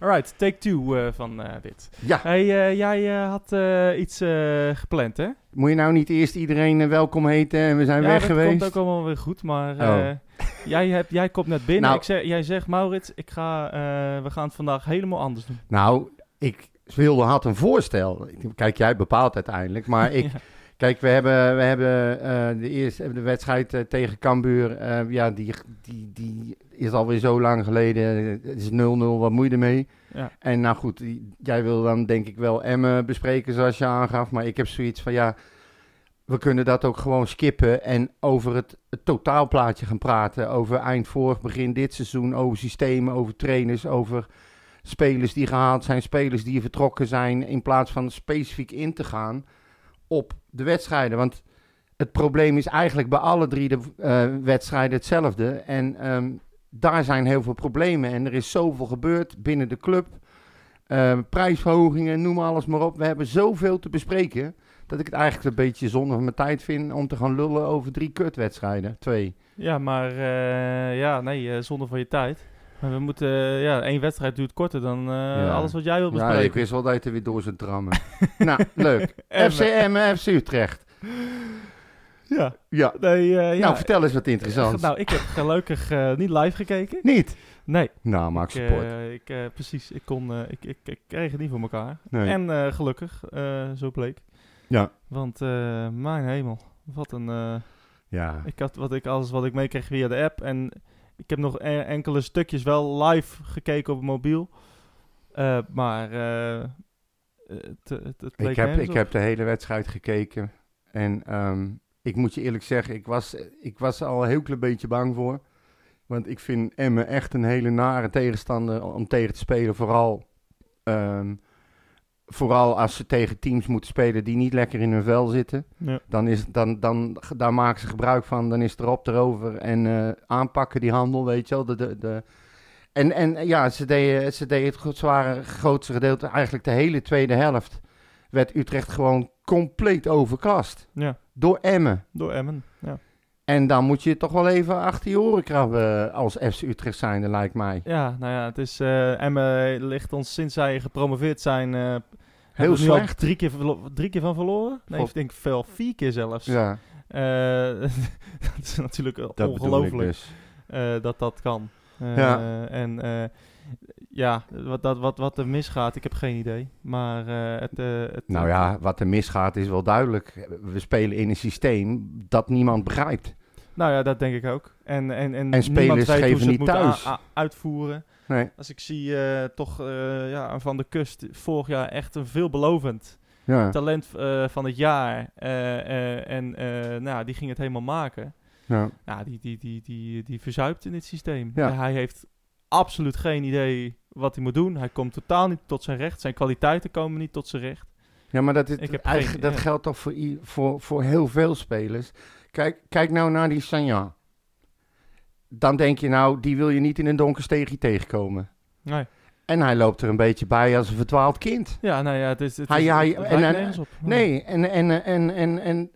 Alright, take two eh, van eh, dit. Ja, Hey, eh, jij had iets gepland, hè? moet je nou niet eerst iedereen welkom heten en we zijn ja, weg dat geweest? komt ook allemaal weer goed, maar Oh. jij, hebt, jij komt net binnen. Nou. Ik zeg, jij zegt, Maurits, ik ga, we gaan het vandaag helemaal anders doen. Nou, ik wilde, had een voorstel. Kijk, jij bepaalt uiteindelijk. Maar ik, Ja. Kijk, we hebben, we hebben eh, de eerste de wedstrijd eh, tegen Cambuur. eh, ja, die, die, die is alweer zo lang geleden. Het is 0-0, wat moet je ermee? Ja. En nou goed, jij wil dan denk ik wel Emmen bespreken zoals je aangaf. Maar ik heb zoiets van ja, we kunnen dat ook gewoon skippen en over het, het totaalplaatje gaan praten. Over eind vorig, begin dit seizoen, over systemen, over trainers, over spelers die gehaald zijn, spelers die vertrokken zijn. In plaats van specifiek in te gaan op de wedstrijden. Want het probleem is eigenlijk bij alle drie de eh, wedstrijden hetzelfde. En ehm, daar zijn heel veel problemen. En er is zoveel gebeurd binnen de club. Eh, prijsverhogingen, noem alles maar op. We hebben zoveel te bespreken. Dat ik het eigenlijk een beetje zonde van mijn tijd vind om te gaan lullen over drie kutwedstrijden. Twee. Ja, maar eh, ja, nee, zonder van je tijd. Maar we moeten, eh, ja, één wedstrijd duurt korter dan eh, Ja. alles wat jij wilt Ja, bespreken. ik wist wel dat je er weer door zou drammen. nou, leuk. Emmen. FC Utrecht. Ja, Ja. nee, eh, ja. Nou, vertel eens wat interessants. Nou, ik heb gelukkig niet live gekeken. Niet? Nee. Nou, maak support. ik, precies, ik, kon, ik, ik, ik kreeg het niet voor elkaar. Nee. En gelukkig, zo bleek. Ja. Want, mijn hemel, wat een... Ja. ik had wat ik, alles wat ik meekreeg via de app. En ik heb nog e- enkele stukjes wel live gekeken op mobiel. Eh, maar eh, het, het, Ik heb, ik heb de hele wedstrijd gekeken. En ehm, ik moet je eerlijk zeggen, ik was, ik was er al een heel klein beetje bang voor. Want ik vind Emmen echt een hele nare tegenstander om tegen te spelen. Vooral, ehm, vooral als ze tegen teams moeten spelen die niet lekker in hun vel zitten. Ja. Dan is, dan, dan, daar maken ze gebruik van. Dan is het erop, erover. En eh, aanpakken die handel, weet je wel. De, de, de, en, en ja, ze deden, ze deden het goed, zware, grootste gedeelte, eigenlijk de hele tweede helft, werd Utrecht gewoon compleet overklast. Ja, Door Emmen. door Emmen. En dan moet je toch wel even achter je oren krabben als FC Utrecht zijnde, lijkt mij. ja, nou ja, het is... Emmen ligt ons sinds zij gepromoveerd zijn... eh Heel slecht. Drie keer, drie keer van verloren? Nee, Vol- ik denk veel vier keer zelfs. Ja, Eh, dat is natuurlijk ongelooflijk. dus. dat dat kan. Ja. En ja, wat, dat, wat, wat er misgaat, ik heb geen idee. Maar het, het... Nou ja, wat er misgaat is wel duidelijk. We spelen in een systeem dat niemand begrijpt. Nou ja, dat denk ik ook. En, en, en, En spelers weet hoe geven ze het niet thuis. uitvoeren. Nee, Als ik zie eh, toch eh, ja, Van de Kust vorig jaar echt een veelbelovend ja. talent eh, van het jaar. en nou, die ging het helemaal maken. ja. Ja, die, die, die, die, die verzuipt in dit systeem. Ja. Hij heeft absoluut geen idee wat hij moet doen. Hij komt totaal niet tot zijn recht. Zijn kwaliteiten komen niet tot zijn recht. Ja, maar dat, is, eigenlijk, geen- dat geldt toch voor, i- voor, voor heel veel spelers. Kijk, kijk nou naar die Sanja. Dan denk je nou, die wil je niet in een donker steegje tegenkomen. Nee. En hij loopt er een beetje bij als een verdwaald kind. Ja, nou ja, het is... Het Hij- is, hij- en- op. Nee, en, en, en, en, en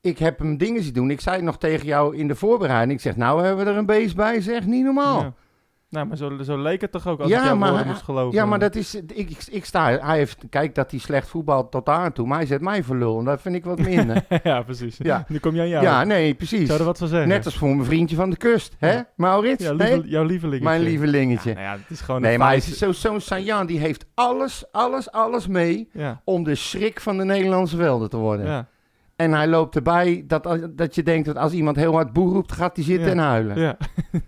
ik heb hem dingen zien doen. Ik zei het nog tegen jou in de voorbereiding. Ik zeg, nou hebben we er een beest bij, zeg, niet normaal. Ja. Nou, maar zo, zo leek het toch ook als Ja, ik maar moest geloven. Ja, maar dat is, ik, ik, sta, hij heeft, kijk dat hij slecht voetbal tot daar aan toe, maar hij zet mij voor lul en dat vind ik wat minder. ja, precies. Ja. Nu kom je aan jou. ja, nee, precies. Zou er wat van zeggen? Net als voor mijn vriendje van de kust, hè, Ja. Maurits? ja, Nee? jouw lieveling. Mijn lievelingetje. Ja, nou ja, het is gewoon nee, maar hij is zo- zo'n Sanjan, die heeft alles, alles, alles mee om de schrik van de Nederlandse velden te worden. ja, En hij loopt erbij dat, als- dat je denkt dat als iemand heel hard boer roept, gaat hij zitten Ja. en huilen. ja.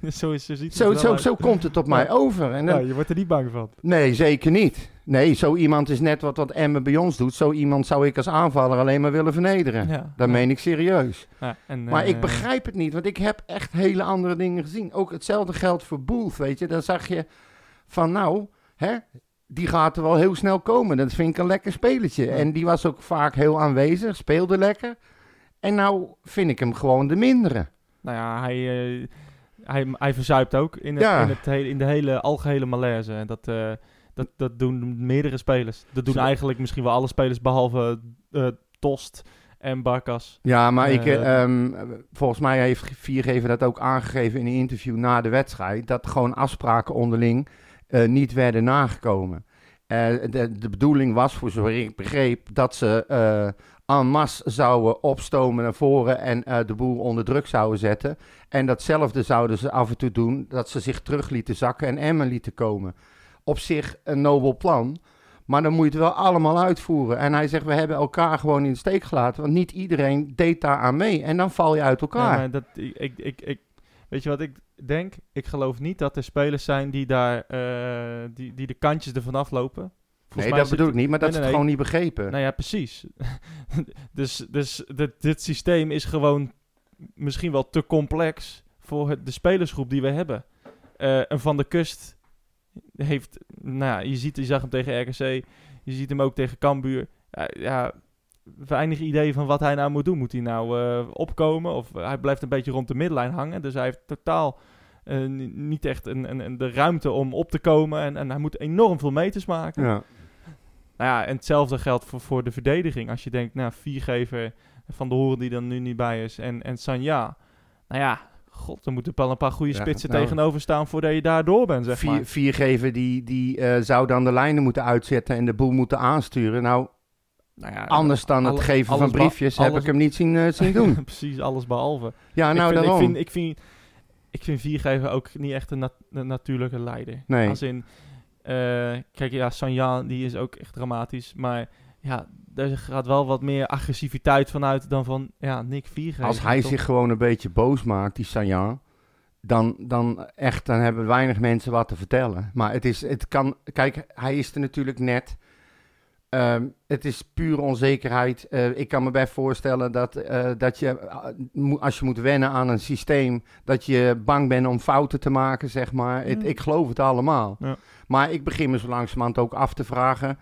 zo, is, zo ziet Zo, wel zo, uit. zo komt het op mij over. En dan- Ja, je wordt er niet bang van. Nee, zeker niet. Nee, zo iemand is net wat, wat Emmen bij ons doet. Zo iemand zou ik als aanvaller alleen maar willen vernederen. Ja, Dat ja. meen ik serieus. Ja, en, Maar eh, ik begrijp het niet, want ik heb echt hele andere dingen gezien. Ook hetzelfde geldt voor Boelf, weet je. Dan zag je van, nou, hè, die gaat er wel heel snel komen. Dat vind ik een lekker spelletje. Ja. En die was ook vaak heel aanwezig, speelde lekker. En nou vind ik hem gewoon de mindere. Nou ja, hij, eh, hij, hij verzuipt ook in, het, Ja. in, het hele, in de hele algehele malaise. En dat, eh, dat, dat doen meerdere spelers. Dat doen Zo. eigenlijk misschien wel alle spelers behalve eh, Tost en Barkas. Ja, maar ik, Eh, eh, ehm, volgens mij heeft Viergever dat ook aangegeven in een interview na de wedstrijd. Dat gewoon afspraken onderling eh, niet werden nagekomen. Eh, de, de bedoeling was, voor zover ik begreep, dat ze uh, en masse zouden opstomen naar voren en uh, de boel onder druk zouden zetten. En datzelfde zouden ze af en toe doen, dat ze zich terug lieten zakken en Emmen lieten komen. Op zich een nobel plan, maar dan moet je het wel allemaal uitvoeren. En hij zegt, we hebben elkaar gewoon in de steek gelaten, want niet iedereen deed daar aan mee. En dan val je uit elkaar. Ja, dat, ik, ik, ik, weet je wat ik denk? Ik geloof niet dat er spelers zijn die daar uh, die, die de kantjes ervan aflopen. Volgens nee, dat bedoel ik niet, maar dat nee, is het gewoon niet begrepen. Nou ja, precies. dus dus dit, dit systeem is gewoon misschien wel te complex voor het, de spelersgroep die we hebben. Uh, en Van de Kust heeft, nou ja, je, ziet, je zag hem tegen RKC, je ziet hem ook tegen Cambuur. Ja, ja weinig idee van wat hij nou moet doen. Moet hij nou uh, opkomen of hij blijft een beetje rond de middenlijn hangen. Dus hij heeft totaal uh, niet echt een, een, een, de ruimte om op te komen. En, en hij moet enorm veel meters maken. Ja. Nou ja, en hetzelfde geldt voor, voor de verdediging. Als je denkt, nou, viergever van de Horen die dan nu niet bij is en, en Sanja. Nou ja, god, er moeten wel een paar goede spitsen nou, tegenover staan voordat je daar door bent, zeg vier, maar. Viergever die, die uh, zou dan de lijnen moeten uitzetten en de boel moeten aansturen. Nou, nou ja, anders dan het geven van briefjes heb ik hem niet zien, uh, zien doen. Precies, alles behalve. Ja, nou ik vind, daarom. Ik vind, ik vind, ik vind viergever ook niet echt een, nat een natuurlijke leider. Nee. Als in, uh, kijk, ja, Sanja, die is ook echt dramatisch. Maar ja, er gaat wel wat meer agressiviteit vanuit dan van, ja, Nick Viergever. Als hij toch? zich gewoon een beetje boos maakt, die Sanja, dan, dan echt, dan hebben weinig mensen wat te vertellen. Maar het is, het kan, kijk, hij is er natuurlijk net. Um, het is pure onzekerheid. Uh, ik kan me best voorstellen dat, uh, dat je, uh, als je moet wennen aan een systeem, dat je bang bent om fouten te maken, zeg maar. Het, ik geloof het allemaal. Ja. Maar ik begin me zo langzamerhand ook af te vragen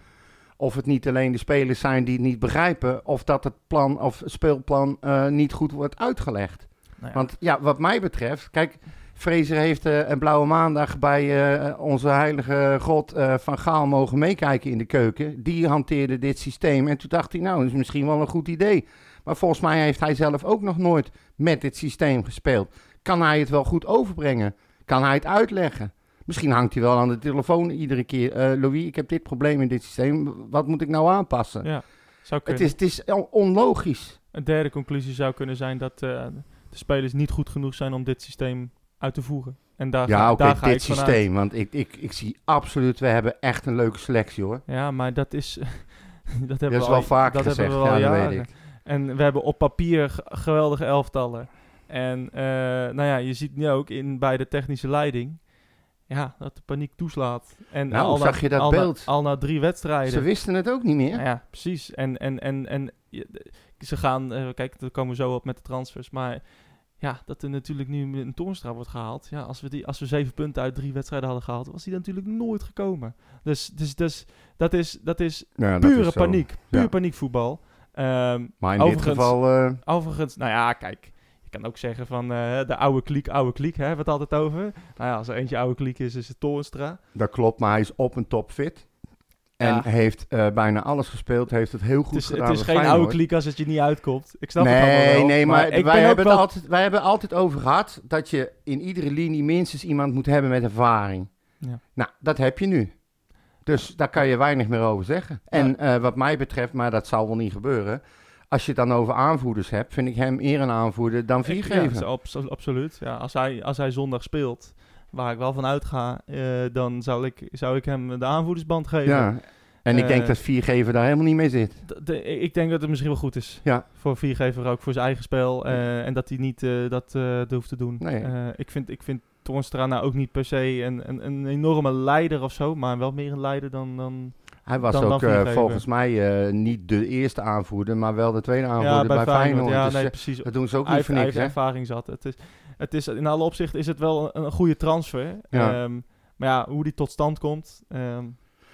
of het niet alleen de spelers zijn die het niet begrijpen, of dat het plan of speelplan niet goed wordt uitgelegd. Nou ja. Want ja, wat mij betreft, kijk, Fraser heeft uh, een blauwe maandag bij uh, onze heilige god uh, van Gaal mogen meekijken in de keuken. Die hanteerde dit systeem en toen dacht hij, nou, dat is misschien wel een goed idee. Maar volgens mij heeft hij zelf ook nog nooit met dit systeem gespeeld. Kan hij het wel goed overbrengen? Kan hij het uitleggen? Misschien hangt hij wel aan de telefoon iedere keer. Louis, ik heb dit probleem in dit systeem. Wat moet ik nou aanpassen? Ja, zou het, is, het is onlogisch. Een derde conclusie zou kunnen zijn dat de spelers niet goed genoeg zijn om dit systeem uit te voeren. En daar ja, ga, oké, dit vanuit. systeem. Want ik, ik, ik zie absoluut, we hebben echt een leuke selectie hoor. Ja, maar dat is... dat hebben Dat we is al, wel vaak dat gezegd, hebben we al ja, dat weet ik. En we hebben op papier geweldige elftallen. En uh, nou ja, je ziet nu ook in, bij de technische leiding... Ja, dat de paniek toeslaat. En Nou, al zag na, je dat al beeld? Na, al na drie wedstrijden. Ze wisten het ook niet meer. Nou ja, precies. En, en, en, en ze gaan, eh, kijk, daar komen we zo op met de transfers. Maar ja, dat er natuurlijk nu een Toornstra wordt gehaald. Ja, als we, die, als we zeven punten uit drie wedstrijden hadden gehaald, was die natuurlijk nooit gekomen. Dus, dus, dus dat, is, dat is Ja, dat pure is zo. paniek. Puur Ja. paniekvoetbal. Ehm, Maar in dit geval, eh, overigens, nou ja, kijk. Je kan ook zeggen van eh, de oude kliek, oude kliek, hè, hebben we het altijd over. Nou ja, als er eentje oude kliek is, is het Toornstra. dat klopt, maar hij is op een top fit. En Ja. heeft eh, bijna alles gespeeld, heeft het heel goed Het is, gedaan. het is geen oude kliek als het je niet uitkomt. Ik snap het allemaal Nee, wel. nee, maar, ik wij, hebben wel... het altijd, wij hebben altijd over gehad dat je in iedere linie minstens iemand moet hebben met ervaring. Ja. Nou, dat heb je nu. Dus daar kan je weinig meer over zeggen. En eh, wat mij betreft, maar dat zal wel niet gebeuren. Als je het dan over aanvoerders hebt, vind ik hem eer een aanvoerder dan viergever. Ja, abso- absoluut. Ja, als, hij, als hij zondag speelt, waar ik wel van uitga, eh, dan zou ik, zou ik hem de aanvoerdersband geven. Ja. En ik Eh, denk dat viergever daar helemaal niet mee zit. De- ik denk dat het misschien wel goed is. Ja. Voor viergever ook, voor zijn eigen spel. eh, en dat hij niet eh, dat eh, hoeft te doen. Nee. Eh, ik, vind, ik vind Toornstra nou ook niet per se een, een, een enorme leider of zo. Maar wel meer een leider dan... dan Hij was dan- ook eh, volgens mij eh, niet de eerste aanvoerder, maar wel de tweede aanvoerder ja, bij, bij, Feyenoord. Ja, Dus, nee, eh, precies. dat doen ze ook niet voor niks, ervaring zat. Het is, het is, in alle opzichten is het wel een, een goede transfer. Ja. Ehm, maar ja, hoe die tot stand komt, ehm,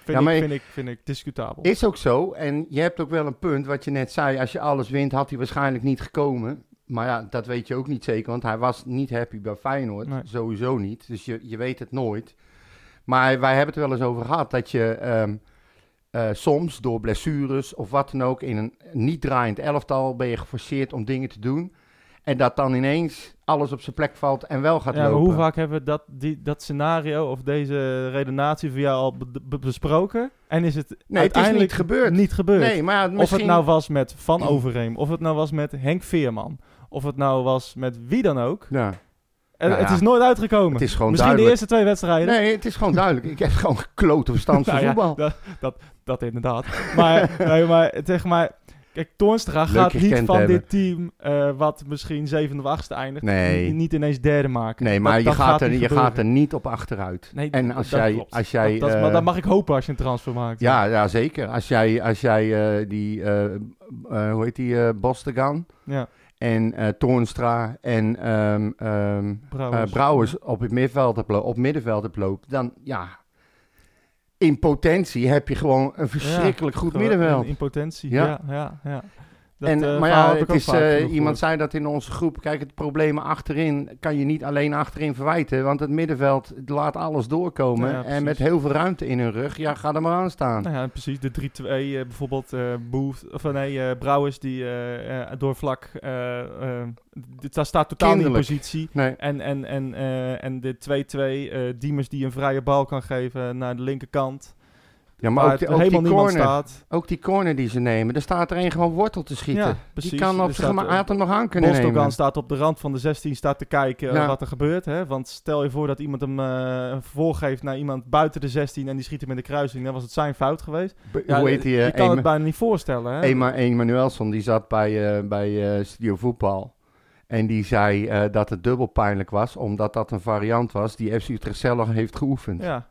vind, Ja, maar ik, vind, ik, vind ik discutabel. Is ook zo. En je hebt ook wel een punt, wat je net zei. Als je alles wint, had hij waarschijnlijk niet gekomen. Maar ja, dat weet je ook niet zeker. Want hij was niet happy bij Feyenoord. Nee. Sowieso niet. Dus je, je weet het nooit. Maar wij hebben het wel eens over gehad. Dat je ehm, eh, soms door blessures of wat dan ook... in een niet draaiend elftal ben je geforceerd om dingen te doen. En dat dan ineens alles op zijn plek valt en wel gaat Ja, maar lopen. hoe vaak hebben we dat, die, dat scenario of deze redenatie van jou al be- be- besproken? En is het Nee, het is uiteindelijk niet gebeurd. Niet gebeurd. Nee, maar ja, Of misschien... het nou was met Van Overheem, of het nou was met Henk Veerman, of het nou was met wie dan ook. Ja, En Nou het ja, is nooit uitgekomen. het is gewoon Misschien de eerste twee wedstrijden. Nee, het is gewoon duidelijk. Ik heb gewoon geklote verstand van Nou ja, voetbal. dat, dat, dat inderdaad. maar, nee, maar zeg maar... Kijk, Toornstra gaat je niet van hebben. dit team eh, wat misschien zevende of achtste eindigt, Nee. niet ineens derde maken. Nee, Dat- maar je, dat gaat er, niet je gebeuren. gaat er niet op achteruit. Nee, en als jij, klopt. als jij, dat, maar eh, dat mag ik hopen als je een transfer maakt. ja, ja, zeker. Als jij, als jij eh, die, hoe heet die, Bostegan ja. en Toornstra en ehm, ehm, Brouwers. Brouwers op het middenveld hebt, op middenveld hebt lopen, dan ja, in potentie heb je gewoon een verschrikkelijk goed middenveld. In, in potentie, Ja. ja. ja, ja, Dat, en, eh, maar verhaal ja, het is, eh, iemand zei dat in onze groep. Kijk, het probleem achterin kan je niet alleen achterin verwijten. Want het middenveld laat alles doorkomen. Ja, en met heel veel ruimte in hun rug, ja, ga er maar aan staan. Nou ja, precies. De 3-2 eh, bijvoorbeeld. eh of nee, eh, Brouwers die eh, eh, door vlak. eh eh, dit- daar staat totaal niet in positie. Nee, En, en, en, eh, en de 2-2, eh Diemers die een vrije bal kan geven naar de linkerkant. Ja, maar ook die, het ook helemaal corner. staat. Ook die corner die ze nemen. Er staat er een gewoon wortel te schieten. Ja, precies. die kan op zich maar eh, hem nog aan kunnen Bostogan nemen. staat op de rand van de 16, staat te kijken eh, Ja. wat er gebeurt. Hè? Want stel je voor dat iemand hem eh voorgeeft naar iemand buiten de 16 en die schiet hem in de kruising, dan was het zijn fout geweest. Be- Ja, hoe heet die? je kan het Ema- bijna niet voorstellen. Hè? Ema- Emanuelson, die zat bij, bij Studio Voetbal. En die zei dat het dubbel pijnlijk was, omdat dat een variant was die FC Utrecht zelf heeft geoefend. Ja.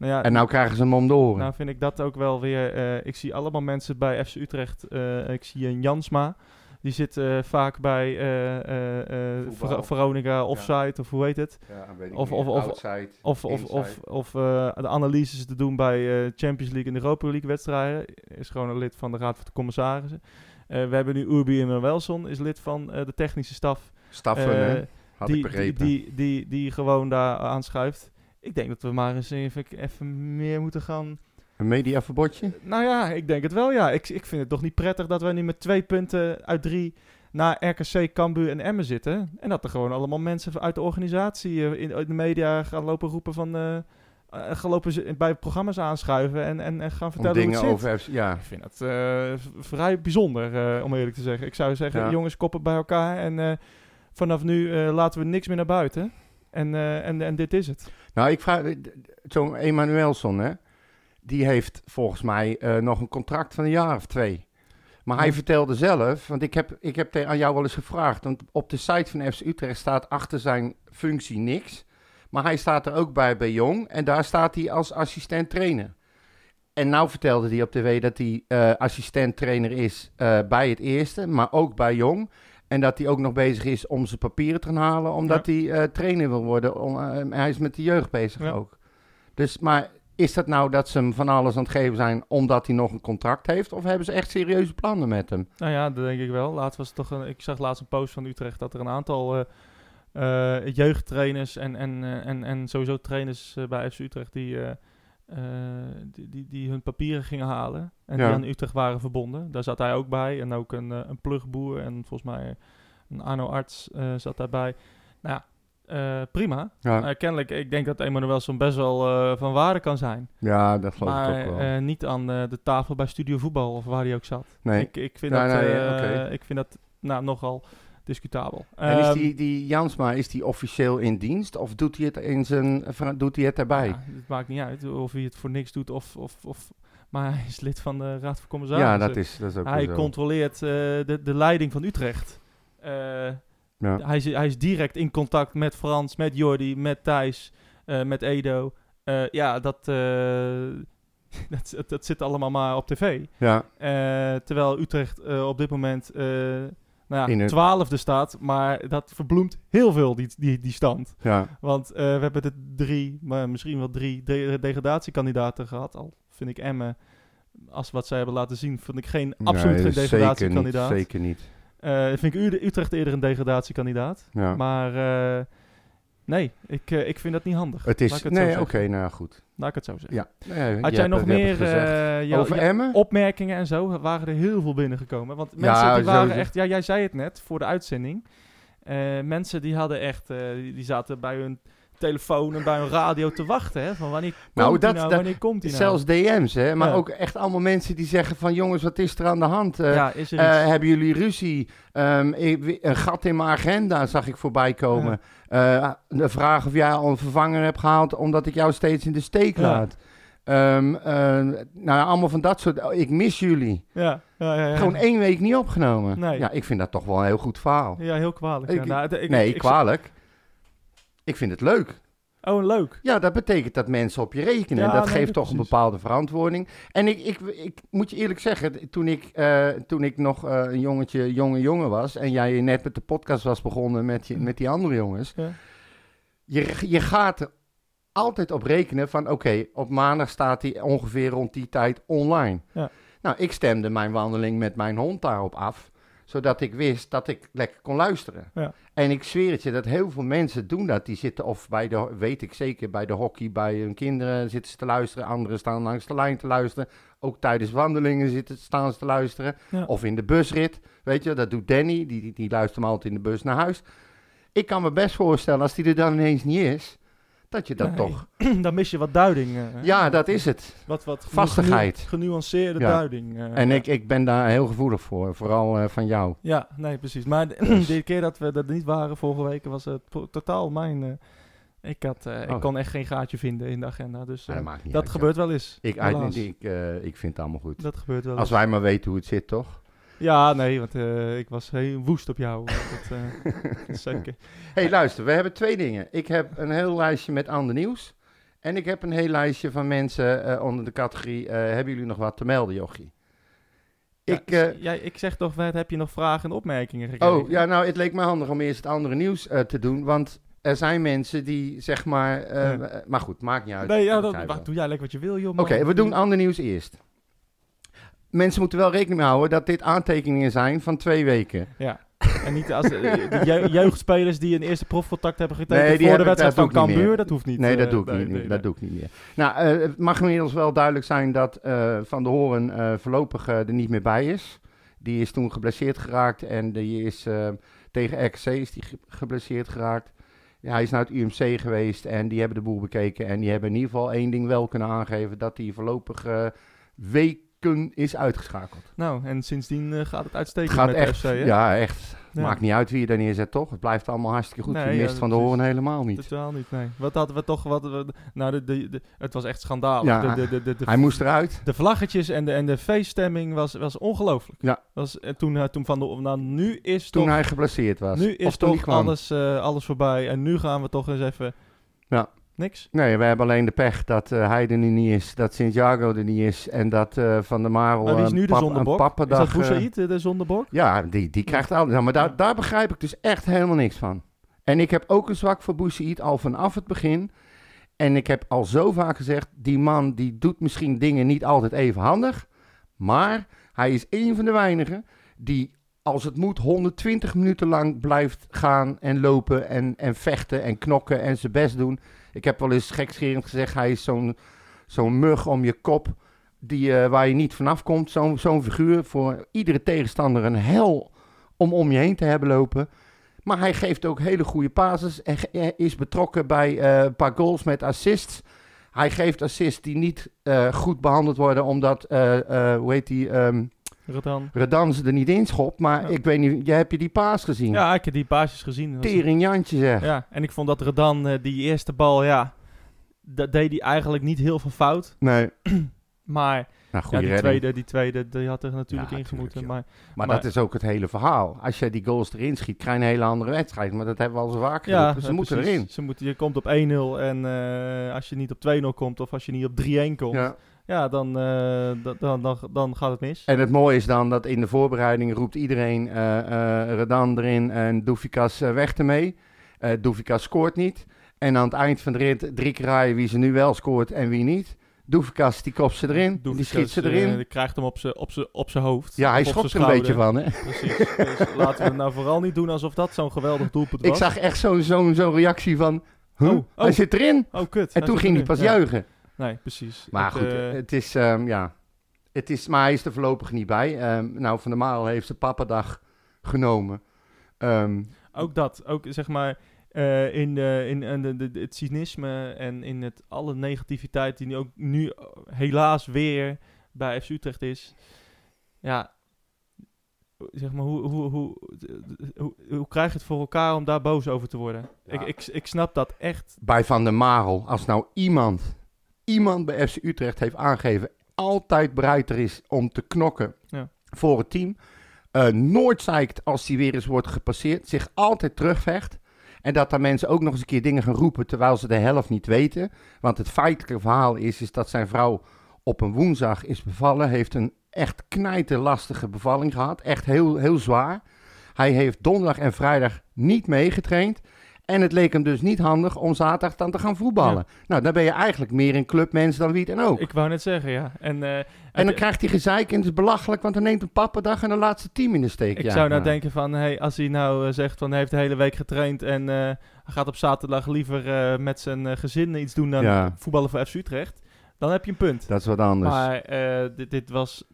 Nou ja, En nou krijgen ze hem om de oren. Nou vind ik dat ook wel weer... eh, ik zie allemaal mensen bij FC Utrecht. eh, ik zie een Jansma. Die zit eh, vaak bij eh, eh, eh. Ver- Veronica Offside, of hoe heet het? ja, weet ik of- niet. of- of- Outside, Of, of, inside. of, of eh, de analyses te doen bij eh, Champions League en de Europa League wedstrijden. Is gewoon een lid van de Raad van de Commissarissen. Eh, we hebben nu Urbi Emanuelson, is lid van eh, de technische staf. Staffen, hè? Had die, ik begrepen. Die, die, die, die gewoon daar aanschuift. Ik denk dat we maar eens even, even meer moeten gaan Een mediaverbodje? nou ja, ik denk het wel, ja. Ik, ik vind het toch niet prettig dat wij nu met twee punten uit drie naar RKC, Cambuur en Emmen zitten. En dat er gewoon allemaal mensen uit de organisatie eh, in, de media gaan lopen roepen van... eh eh, gaan lopen bij programma's aanschuiven en, en, en gaan vertellen dingen hoe het zit. over... Ja, Ik vind het eh, v- vrij bijzonder, eh, om eerlijk te zeggen. Ik zou zeggen, Ja. jongens, koppen bij elkaar en eh, vanaf nu eh, laten we niks meer naar buiten. En, eh, en, en dit is het. Nou, ik vraag... Zo'n Emanuelson, hè? Die heeft volgens mij eh, nog een contract van een jaar of twee. Maar hij vertelde zelf, want ik heb, ik heb aan jou wel eens gevraagd, want op de site van FC Utrecht staat achter zijn functie niks. Maar hij staat er ook bij bij Jong en daar staat hij als assistent trainer. En nou vertelde hij op tv dat hij eh, assistent trainer is eh, bij het eerste, maar ook bij Jong. En dat hij ook nog bezig is om zijn papieren te gaan halen, omdat hij eh, trainer wil worden. Om, eh, hij is met de jeugd bezig Ja. ook. Dus, maar is dat nou dat ze hem van alles aan het geven zijn omdat hij nog een contract heeft? Of hebben ze echt serieuze plannen met hem? Nou ja, dat denk ik wel. Laatst was het toch een, ik zag laatst een post van Utrecht dat er een aantal eh, jeugdtrainers en, en, en, en sowieso trainers bij FC Utrecht die, die, die, die hun papieren gingen halen en Ja. die aan Utrecht waren verbonden. Daar zat hij ook bij en ook een, eh, een plugboer en volgens mij een Arno Arts eh, zat daarbij. Nou ja, eh, prima. Ja, Eh, kennelijk, ik denk dat Emanuelson best wel eh, van waarde kan zijn. ja dat geloof maar ik ook wel. eh, niet aan eh, de tafel bij Studio Voetbal of waar hij ook zat. nee. Ik, ik, vind dat, nee, eh, oké. ik vind dat nou, nogal discutabel. en is Ehm, die, die Jansma, is die officieel in dienst of doet hij het, in zijn, doet hij het erbij? ja, het maakt niet uit of hij het voor niks doet of... of, of maar hij is lid van de Raad van Ja, Commissarissen. dat is, dat is ook Hij zo. controleert eh, de, de leiding van Utrecht. Eh, Ja. hij, is, hij is direct in contact met Frans, met Jordi, met Thijs, eh, met Edo. Eh, ja, dat, eh, dat, dat, dat zit allemaal maar op tv. Ja, Eh, terwijl Utrecht eh, op dit moment eh nou In ja, twaalfde staat. Maar dat verbloemt heel veel, die, die, die stand. ja. Want eh, we hebben de drie, maar misschien wel drie de degradatiekandidaten gehad. Al vind ik Emmen, als wat zij hebben laten zien, vind ik geen, absoluut Nee, geen dat is zeker niet, degradatiekandidaat. Zeker niet. Eh, vind ik U- Utrecht eerder een degradatiekandidaat. Ja. Maar eh, nee, ik, eh, ik vind dat niet handig. het is, het nee, oké, nou goed. Laat ik het zo zeggen. Ja. Nee, Had jij nog meer Over Emmen? opmerkingen en zo? Waren er heel veel binnengekomen. Want Ja, mensen die waren sowieso. echt... Ja, jij zei het net voor de uitzending. Eh, mensen die hadden echt, die zaten bij hun telefoon en bij hun radio te wachten. Hè, van wanneer komt Nou, die dat- nou, dat- wanneer komt die nou? Zelfs DM's, hè. Maar Ja. ook echt allemaal mensen die zeggen van... jongens, wat is er aan de hand? Eh, ja, is er eh, hebben jullie ruzie? Ehm, ik- een gat in mijn agenda zag ik voorbij komen. Eh, de vraag of jij al een vervanger hebt gehaald... omdat ik jou steeds in de steek laat. Ehm, eh, nou allemaal van dat soort... oh, ik mis jullie. ja, ja, ja, ja. Gewoon één week niet opgenomen. Nee. Ja, ik vind dat toch wel een heel goed verhaal. Ja, heel kwalijk. Ik- Nou, ik- nee, ik- kwalijk. Ik vind het leuk. Oh, leuk. Ja, dat betekent dat mensen op je rekenen. Ja, dat nee, geeft toch een bepaalde verantwoording. En ik, ik, ik moet je eerlijk zeggen, toen ik, eh, toen ik nog eh, een jongetje, jonge jongen was... en jij net met de podcast was begonnen met, je, met die andere jongens... Ja. Je, je gaat er altijd op rekenen van... oké, op maandag staat hij ongeveer rond die tijd online. Ja. Nou, ik stemde mijn wandeling met mijn hond daarop af... zodat ik wist dat ik lekker kon luisteren. Ja. En ik zweer het je dat heel veel mensen doen dat. Die zitten of bij de, weet ik zeker, bij de hockey, bij hun kinderen zitten ze te luisteren. Anderen staan langs de lijn te luisteren. Ook tijdens wandelingen zitten, staan ze te luisteren. Ja. Of in de busrit, weet je, dat doet Danny. Die, die, die luistert me altijd in de bus naar huis. Ik kan me best voorstellen, als die er dan ineens niet is, dat je dat Nee. toch... Dan mis je wat duiding. eh, Ja, dat is het. Wat, wat Vastigheid. genu- genuanceerde Ja. duiding. eh, En ja. ik, ik ben daar heel gevoelig voor, vooral eh, van jou. Ja, nee, precies. Maar de, Dus. de keer dat we dat niet waren, vorige week, was het to- totaal mijn... ik, had, ik Oh. kon echt geen gaatje vinden in de agenda. Dus dat uit, gebeurt wel eens. Ik, helaas. ik, ik, ik vind het allemaal goed. Dat gebeurt wel Als eens. wij maar weten hoe het zit, toch? Ja, nee, want eh, ik was heel woest op jou. dat, eh, dat is zeker. hey, luister, we hebben twee dingen. Ik heb een heel lijstje met ander nieuws. En ik heb een heel lijstje van mensen eh, onder de categorie... eh, hebben jullie nog wat te melden, jochie? Ja, Ik, eh, jij, ik zeg toch, net, heb je nog vragen en opmerkingen gekregen? oh, ja, nou, het leek me handig om eerst het andere nieuws eh, te doen. Want er zijn mensen die, zeg maar... eh, Ja. eh, Maar goed, maakt niet uit. Nee, ja, Dat wacht, doe jij lekker wat je wil, joh. Oké, we doen ander nieuws eerst. Mensen moeten wel rekening mee houden dat dit aantekeningen zijn van twee weken. Ja. En niet als eh, de jeugdspelers die een eerste profcontact hebben getekend Nee, die voor de wedstrijd van Cambuur, dat hoeft niet. Nee, dat eh, doe ik niet nee. Dat doe ik niet meer. Nou, eh, het mag inmiddels wel duidelijk zijn dat Van de Horen voorlopig er niet meer bij is. Die is toen geblesseerd geraakt en die is tegen RKC is die ge- geblesseerd geraakt. Ja, hij is naar het UMC geweest en die hebben de boel bekeken. En die hebben in ieder geval één ding wel kunnen aangeven: dat hij voorlopig eh, weken is uitgeschakeld. Nou, en sindsdien eh, gaat het uitstekend gaat met echt, FC, hè? ja, echt. Ja. Maakt niet uit wie je daar neerzet, toch? Het blijft allemaal hartstikke goed. Nee, je ja, mist Van de. Horen helemaal niet. Totaal niet, nee. Wat hadden we toch... Wat, we- nou, de, de, de- het was echt schandalig. Ja, de, de, de, de, de, Hij moest eruit. de vlaggetjes en de, en de feeststemming was, was ongelooflijk. Ja. Was, en toen, eh, toen van de... Nou, nu is Toen toch, hij geblesseerd was. nu is toch alles, eh, alles voorbij. En nu gaan we toch eens even... Ja. Niks? Nee, we hebben alleen de pech dat eh, hij er nu niet is, dat Santiago er niet is en dat eh, Van der Marel wie is nu de zondebok? Is dat Boussaïd, eh, de zondebok? ja, die, die krijgt al. Nou, maar daar, daar begrijp ik dus echt helemaal niks van. En ik heb ook een zwak voor Boussaïd al vanaf het begin. En ik heb al zo vaak gezegd, die man die doet misschien dingen niet altijd even handig. Maar hij is een van de weinigen die, als het moet, 120 minuten lang blijft gaan en lopen en, en vechten en knokken en zijn best doen. Ik heb wel eens gekscherend gezegd, hij is zo'n zo'n mug om je kop die, eh, waar je niet vanaf komt. Zo'n zo'n figuur voor iedere tegenstander een hel om om je heen te hebben lopen. Maar hij geeft ook hele goede passes en eh, is betrokken bij eh, een paar goals met assists. Hij geeft assists die niet goed behandeld worden omdat, hoe heet die, ehm Rodan. Redan ze er niet in schopt. Maar Ja. ik weet niet, jij hebt je die paas gezien? Ja, ik heb die paasjes gezien. Tering Jantje zeg. Ja, en ik vond dat Redan eh, die eerste bal, ja, dat deed hij eigenlijk niet heel veel fout. Nee, Maar nou ja, die, redding. tweede, die tweede, die had er natuurlijk Ja, in. Maar Maar, Maar- dat is ook het hele verhaal. Als je die goals erin schiet, krijg je een hele andere wedstrijd. Maar dat hebben we al zo vaak ja, geroepen. Ze ja, moeten precies. erin. Ze moeten, je komt op 1-0 en eh, als je niet op 2-0 komt of als je niet op 3-1 komt, ja, dan, eh, dan, dan, dan, dan gaat het mis. En het mooie is dan dat in de voorbereiding roept iedereen eh eh, Redan erin en Doefikas weg ermee. Doefikas scoort niet. En aan het eind van de rit drie keer raaien wie ze nu wel scoort en wie niet. Doefikas die kopt ze erin, die schiet ze erin. die krijgt hem op zijn op op hoofd. ja, hij schokt er een beetje van. Hè? Precies. dus laten we het nou vooral niet doen alsof dat zo'n geweldig doelpunt was. Ik zag echt zo'n zo'n zo'n reactie van, huh? Oh, oh. hij zit erin. Oh, kut. En toen ging hij pas ja. juichen. Nee, precies. Maar Ik, goed, eh, het is, ehm, ja. Het is, maar hij is er voorlopig niet bij. Ehm, nou, Van der Marel heeft zijn papadag genomen. Ehm, ook dat. Ook zeg maar eh, in, de, in, in de, de- het cynisme en in het, alle negativiteit die nu ook nu helaas weer bij FC Utrecht is. Ja, zeg maar, hoe, hoe, hoe, hoe, hoe krijg je het voor elkaar om daar boos over te worden? Ik, ik, ik snap dat echt. Bij Van der Marel, als nou iemand, iemand bij FC Utrecht heeft aangegeven, altijd bereid er is om te knokken Ja. voor het team. eh, nooit zeikt als hij weer eens wordt gepasseerd. Zich altijd terugvecht. En dat daar mensen ook nog eens een keer dingen gaan roepen terwijl ze de helft niet weten. Want het feitelijke verhaal is, is dat zijn vrouw op een woensdag is bevallen. Heeft een echt knijterlastige bevalling gehad. Echt heel, heel zwaar. Hij heeft donderdag en vrijdag niet meegetraind. En het leek hem dus niet handig om zaterdag dan te gaan voetballen. Nou, dan ben je eigenlijk meer een clubmens dan wie dan ook. Ik wou net zeggen, ja. En, eh, en dan krijgt hij gezeik en het is belachelijk, want dan neemt een pappendag en de laatste team in de steek. Ik Ja, zou nou nou. denken van, hey, als hij nou eh, zegt van hij heeft de hele week getraind en eh, gaat op zaterdag liever met zijn gezin iets doen dan Ja. voetballen voor FC Utrecht, dan heb je een punt. Dat is wat anders. Maar dit, dit was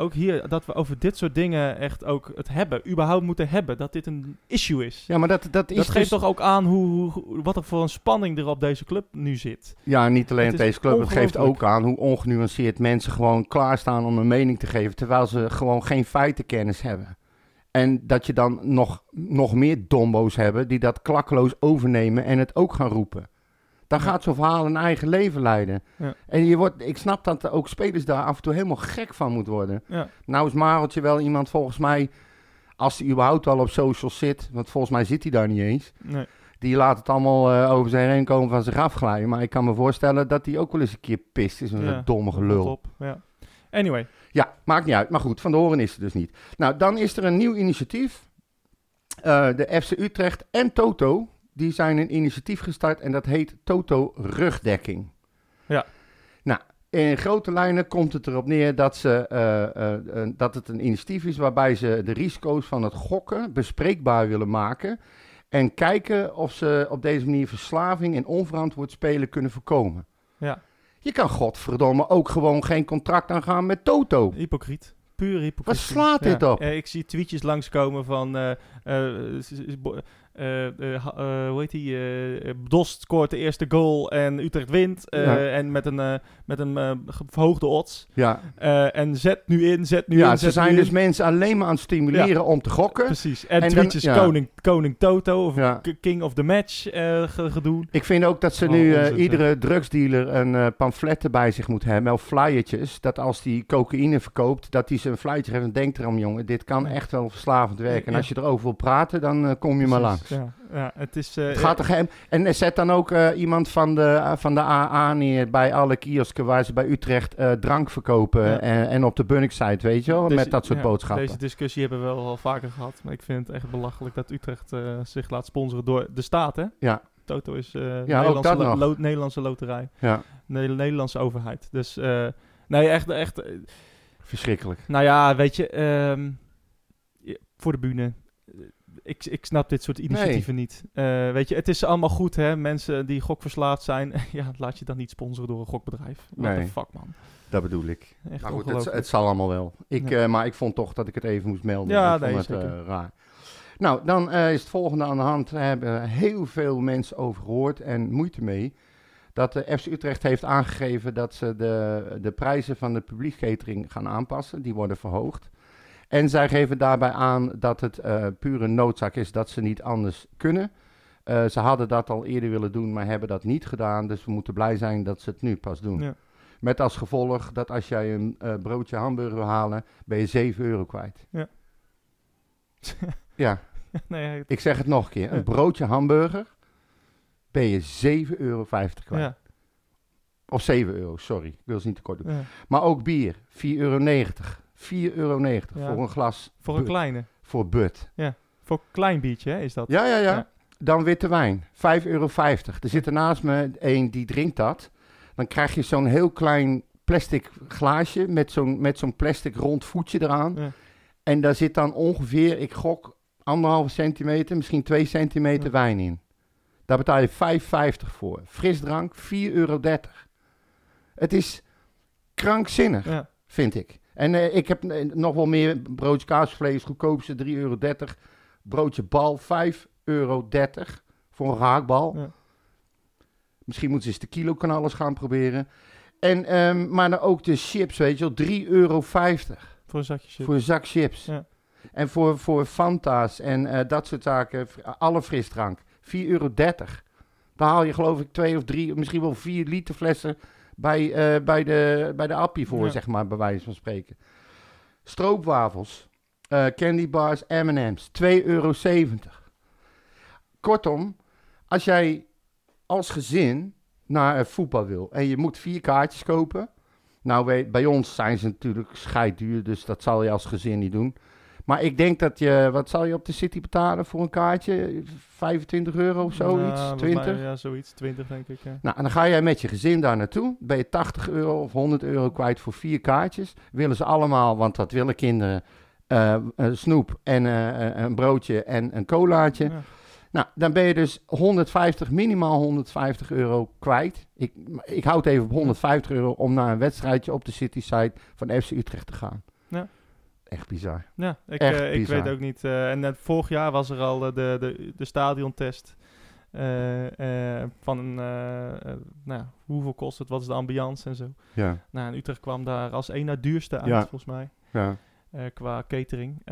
ook hier dat we over dit soort dingen echt ook het hebben, überhaupt moeten hebben, dat dit een issue is. ja, maar dat, dat is dat geeft dus- toch ook aan hoe, hoe, wat er voor een spanning er op deze club nu zit. Ja, niet alleen Het op deze club. Het geeft ook aan hoe ongenuanceerd mensen gewoon klaarstaan om een mening te geven, terwijl ze gewoon geen feitenkennis hebben. En dat je dan nog, nog meer dombo's hebben die dat klakkeloos overnemen en het ook gaan roepen. Dan gaat zo'n verhaal een eigen leven leiden. Ja. En je wordt, ik snap dat ook spelers daar af en toe helemaal gek van moeten worden. Ja. Nou is Mareltje wel iemand volgens mij, als hij überhaupt al op socials zit, want volgens mij zit hij daar niet eens. Nee. Die laat het allemaal eh, over zijn heen komen van zich afglijden. Maar ik kan me voorstellen dat hij ook wel eens een keer pist is. Een Ja, domme gelul. Op, ja. Anyway, Ja, maakt niet uit. Maar goed, van de horen is er dus niet. Nou, dan is er een nieuw initiatief. Eh, de FC Utrecht en Toto, die zijn een initiatief gestart en dat heet Toto Rugdekking. Ja. Nou, in grote lijnen komt het erop neer dat, ze, eh, eh, dat het een initiatief is waarbij ze de risico's van het gokken bespreekbaar willen maken. En kijken of ze op deze manier verslaving en onverantwoord spelen kunnen voorkomen. ja, Je kan godverdomme ook gewoon geen contract aangaan met Toto. hypocriet. Puur hypocriet. Wat slaat dit op? ik zie tweetjes langskomen van... eh eh, eh, eh, eh, hoe heet die? eh, Dost scoort de eerste goal en Utrecht wint. eh, Ja. En met een, eh, met een eh, verhoogde odds. Ja, Eh, en zet nu in, zet nu ja in, ze zet zijn dus in. mensen alleen maar aan het stimuleren om te gokken. Precies. En, En dan- tweetjes ja. koning, koning Toto of Ja. King of the Match eh, ge- gedoe. Ik vind ook dat ze Oh, nu eh, zeg. iedere drugsdealer een eh pamfletten bij zich moet hebben, of flyertjes, dat als die cocaïne verkoopt, dat hij ze een flyertje geeft en denkt erom, jongen, dit kan Ja. echt wel verslavend werken. En Ja. als je erover wil praten, dan eh, kom je maar langs. Ja, ja, het is... eh, Het gaat toch hem. En eh, zet dan ook eh, iemand van de, eh, van de AA neer bij alle kiosken waar ze bij Utrecht eh, drank verkopen. Ja. En, en op de Bunnik-site, weet je wel, Deze- met dat soort ja, boodschappen. Deze discussie hebben we wel al vaker gehad. Maar ik vind het echt belachelijk dat Utrecht eh, zich laat sponsoren door de staat, hè? Ja, Toto is eh ook Nederlandse, lo- Nederlandse loterij. ja, Ne- Nederlandse overheid. Dus eh, nee, echt, echt. Verschrikkelijk. nou ja, weet je, ehm, je- voor de bühne. Ik, ik snap dit soort initiatieven niet. Eh, weet je, het is allemaal goed, hè? Mensen die gokverslaafd zijn. ja, laat je dan niet sponsoren door een gokbedrijf. What Nee. the fuck, man. Dat bedoel ik. Echt Maar goed, het, het zal allemaal wel. Ik, Ja. eh, maar ik vond toch dat ik het even moest melden. Ja, ik vond nee, het zeker. eh, raar. Nou, dan eh, is het volgende aan de hand. Daar hebben heel veel mensen over gehoord en moeite mee. Dat de FC Utrecht heeft aangegeven dat ze de, de prijzen van de publiekskatering gaan aanpassen. Die worden verhoogd. En zij geven daarbij aan dat het eh pure noodzaak is dat ze niet anders kunnen. Eh, ze hadden dat al eerder willen doen, maar hebben dat niet gedaan. Dus we moeten blij zijn dat ze het nu pas doen. Ja. Met als gevolg dat als jij een eh, broodje hamburger wil halen, ben je 7 euro kwijt. Ja. Ja, nee, ik zeg het nog een keer. Een broodje hamburger ben je 7,50 euro kwijt. ja, Of 7 euro, sorry. Ik wil ze niet te kort doen. ja. Maar ook bier, 4,90 euro. 4,90 euro Ja. voor een glas Voor een kleine. voor but. Voor een klein biertje, hè, is dat. Ja, ja, ja. Ja. Dan witte wijn, 5,50 euro. Er zit er naast me een die drinkt dat. Dan krijg je zo'n heel klein plastic glaasje met zo'n, met zo'n plastic rond voetje eraan. Ja. En daar zit dan ongeveer, ik gok, anderhalve centimeter, misschien 2 centimeter Ja. wijn in. Daar betaal je 5,50 voor. Frisdrank, 4,30 euro. Het is krankzinnig, Ja. vind ik. En eh, ik heb eh, nog wel meer broodje kaasvlees, goedkoopste 3,30 euro. Broodje bal, 5,30 euro voor een gehaktbal. Ja. Misschien moeten ze eens de kiloknallers gaan proberen. En, ehm, maar dan ook de chips, weet je wel, 3,50 euro Voor een zakje chips. voor een zak chips. Ja. En voor, voor Fanta's en eh, dat soort zaken, alle frisdrank, 4,30 euro. Daar haal je geloof ik twee of drie, misschien wel vier liter flessen bij, eh, bij, de, bij de appie voor, Ja. zeg maar, bij wijze van spreken. Stroopwafels, eh, candy bars, M&M's, 2,70 euro. Kortom, als jij als gezin naar eh, voetbal wil en je moet vier kaartjes kopen. Nou, weet, bij ons zijn ze natuurlijk scheidduur, dus dat zal je als gezin niet doen. Maar ik denk dat je, wat zal je op de City betalen voor een kaartje? 25 euro of zoiets? Ja, volgens 20? mij, ja, zoiets. 20 denk ik. Ja. Nou, en dan ga jij met je gezin daar naartoe. Ben je 80 euro of 100 euro kwijt voor vier kaartjes. Willen ze allemaal, want dat willen kinderen, eh, een snoep en eh, een broodje en een colaatje. Ja. Nou, dan ben je dus 150, minimaal 150 euro kwijt. Ik, ik houd even op 150 euro om naar een wedstrijdje op de City site van FC Utrecht te gaan. Ja. Echt bizar. Ja, ik, Echt eh, ik weet ook niet. eh, en net vorig jaar was er al eh, de, de, de stadiontest. van een, nou, hoeveel kost het, wat is de ambiance en zo. Ja, Nou, en Utrecht kwam daar als één na duurste uit, Ja. volgens mij, ja. qua catering.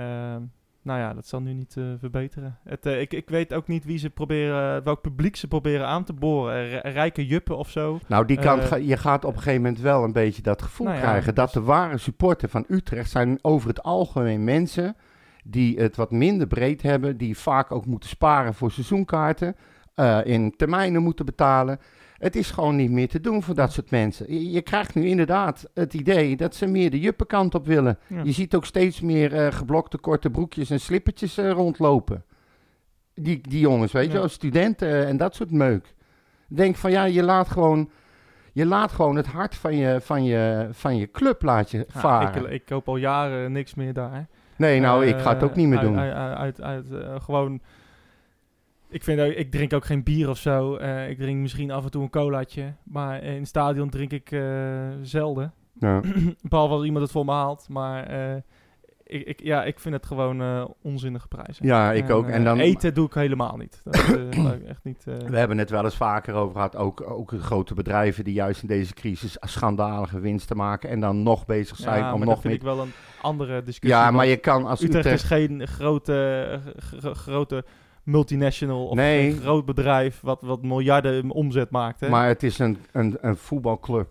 Nou ja, dat zal nu niet eh, verbeteren. Het, eh, ik, ik weet ook niet wie ze proberen, welk publiek ze proberen aan te boren. Eh, ri- rijke juppen of zo. Nou, die kant, Eh, ga- je gaat op een gegeven moment wel een beetje dat gevoel Nou ja, krijgen. Dat dus- de ware supporter van Utrecht zijn over het algemeen mensen die het wat minder breed hebben. Die vaak ook moeten sparen voor seizoenkaarten. eh, in termijnen moeten betalen. Het is gewoon niet meer te doen voor dat soort mensen. Je, je krijgt nu inderdaad het idee dat ze meer de juppenkant op willen. Ja. Je ziet ook steeds meer eh, geblokte korte broekjes en slippertjes eh, rondlopen. Die, die jongens, weet je Ja. wel, studenten eh, en dat soort meuk. Denk van ja, je laat gewoon, je laat gewoon het hart van je, van je, van je club laat je Ja, varen. ik, ik koop al jaren niks meer daar. nee, nou, ik ga het ook niet meer doen. Uit, uit, uit, gewoon. Ik, vind ook, ik drink ook geen bier of zo. Eh, ik drink misschien af en toe een colaatje. Maar in het stadion drink ik eh, zelden. Ja. Behalve als iemand het voor me haalt. Maar eh, ik, ik, ja, ik vind het gewoon onzinnige prijzen. Ja, ik ook. En dan- eten doe ik helemaal niet. Dat ik echt niet. We hebben het wel eens vaker over gehad. Ook, ook grote bedrijven die juist in deze crisis schandalige winsten maken. En dan nog bezig zijn ja, om nog meer... ik wel een andere discussie. Ja, maar je kan als Utrecht, Utrecht... is geen grote, grote multinational of Nee. een groot bedrijf wat, wat miljarden omzet maakt. Hè? Maar het is een, een, een voetbalclub.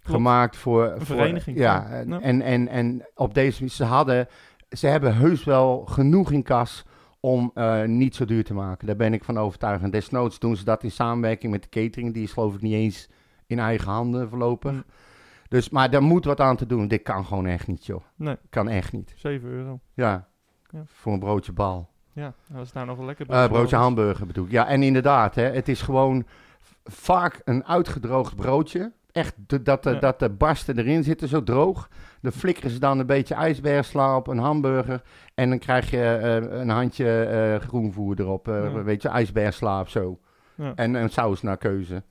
Gemaakt voor... Een vereniging, Ja, ja. en, Ja. En, en, en op deze manier... Ze, hadden, ze hebben heus wel genoeg in kas om eh, niet zo duur te maken. Daar ben ik van overtuigd. En desnoods doen ze dat in samenwerking met de catering. Die is geloof ik niet eens in eigen handen voorlopig. Mm. Dus, maar daar moet wat aan te doen. Dit kan gewoon echt niet, joh. Nee, Kan echt niet. 7 euro. Ja, Ja. voor een broodje bal. Ja, dat is nou nog wel lekker. Eh, broodje ham. hamburger bedoel ik. Ja, en inderdaad, hè, het is gewoon vaak een uitgedroogd broodje. Echt de- dat, de, Ja. dat de barsten erin zitten, zo droog. Dan flikkeren ze dan een beetje ijsbergsla op een hamburger. En dan krijg je eh, een handje eh, groenvoer erop. eh, Ja. Weet je, ijsbergsla of zo. Ja. En een saus naar keuze.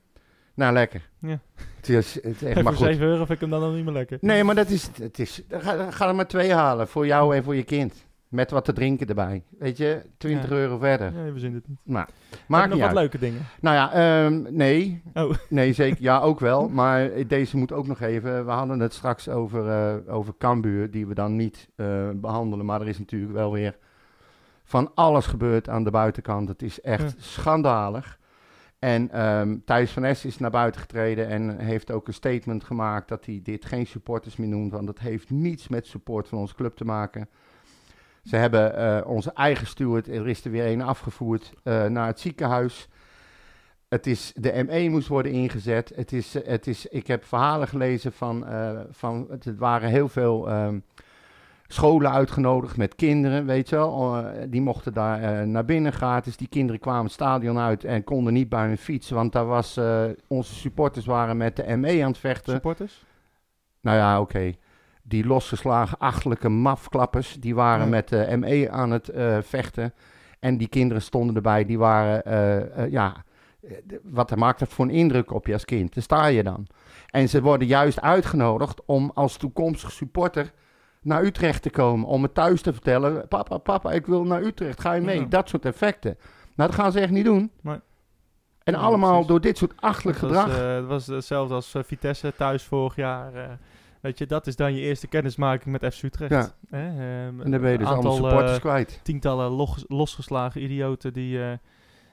Nou, lekker. Ja. Het is, het is echt En maar voor goed. 7 euro vind ik hem dan nog niet meer lekker. Nee, maar dat is, het is, ga, ga er maar twee halen. Voor jou en voor je kind. Met wat te drinken erbij. Weet je, 20 Ja. euro verder. Ja, we zien het niet. Nou, maakt nog niet wat leuke dingen. Nou ja, ehm, nee. Oh. Nee, zeker. Ja, ook wel. Maar deze moet ook nog even. We hadden het straks over, eh over Cambuur, die we dan niet eh, behandelen. Maar er is natuurlijk wel weer van alles gebeurd aan de buitenkant. Het is echt Ja. schandalig. En ehm Thijs van Es is naar buiten getreden en heeft ook een statement gemaakt dat hij dit geen supporters meer noemt. Want dat heeft niets met support van onze club te maken. Ze hebben eh, onze eigen steward, er is er weer een afgevoerd eh, naar het ziekenhuis. Het is, de ME moest worden ingezet. Het is, het is, ik heb verhalen gelezen van, eh, van het waren heel veel ehm, scholen uitgenodigd met kinderen, weet je wel. Eh, die mochten daar naar binnen gratis. Die kinderen kwamen het stadion uit en konden niet bij hun fietsen, want daar was, onze supporters waren met de ME aan het vechten. Supporters? Nou ja, oké. Die losgeslagen achterlijke mafklappers, die waren Ja. met de ME aan het eh, vechten. En die kinderen stonden erbij, die waren, eh, eh, ja, eh, wat maakt dat voor een indruk op je als kind? Daar sta je dan. En ze worden juist uitgenodigd om als toekomstig supporter naar Utrecht te komen. Om het thuis te vertellen. Papa, papa, ik wil naar Utrecht. Ga je mee? Ja. Dat soort effecten. Nou, dat gaan ze echt niet doen. En Ja, allemaal precies. door dit soort achterlijk Dat was, gedrag. eh, Het was hetzelfde als eh, Vitesse thuis vorig jaar. Eh. weet je, dat is dan je eerste kennismaking met FC Utrecht. Ja. Ehm, en dan ben je dus een allemaal aantal, supporters eh, kwijt. tientallen los- losgeslagen idioten die, eh,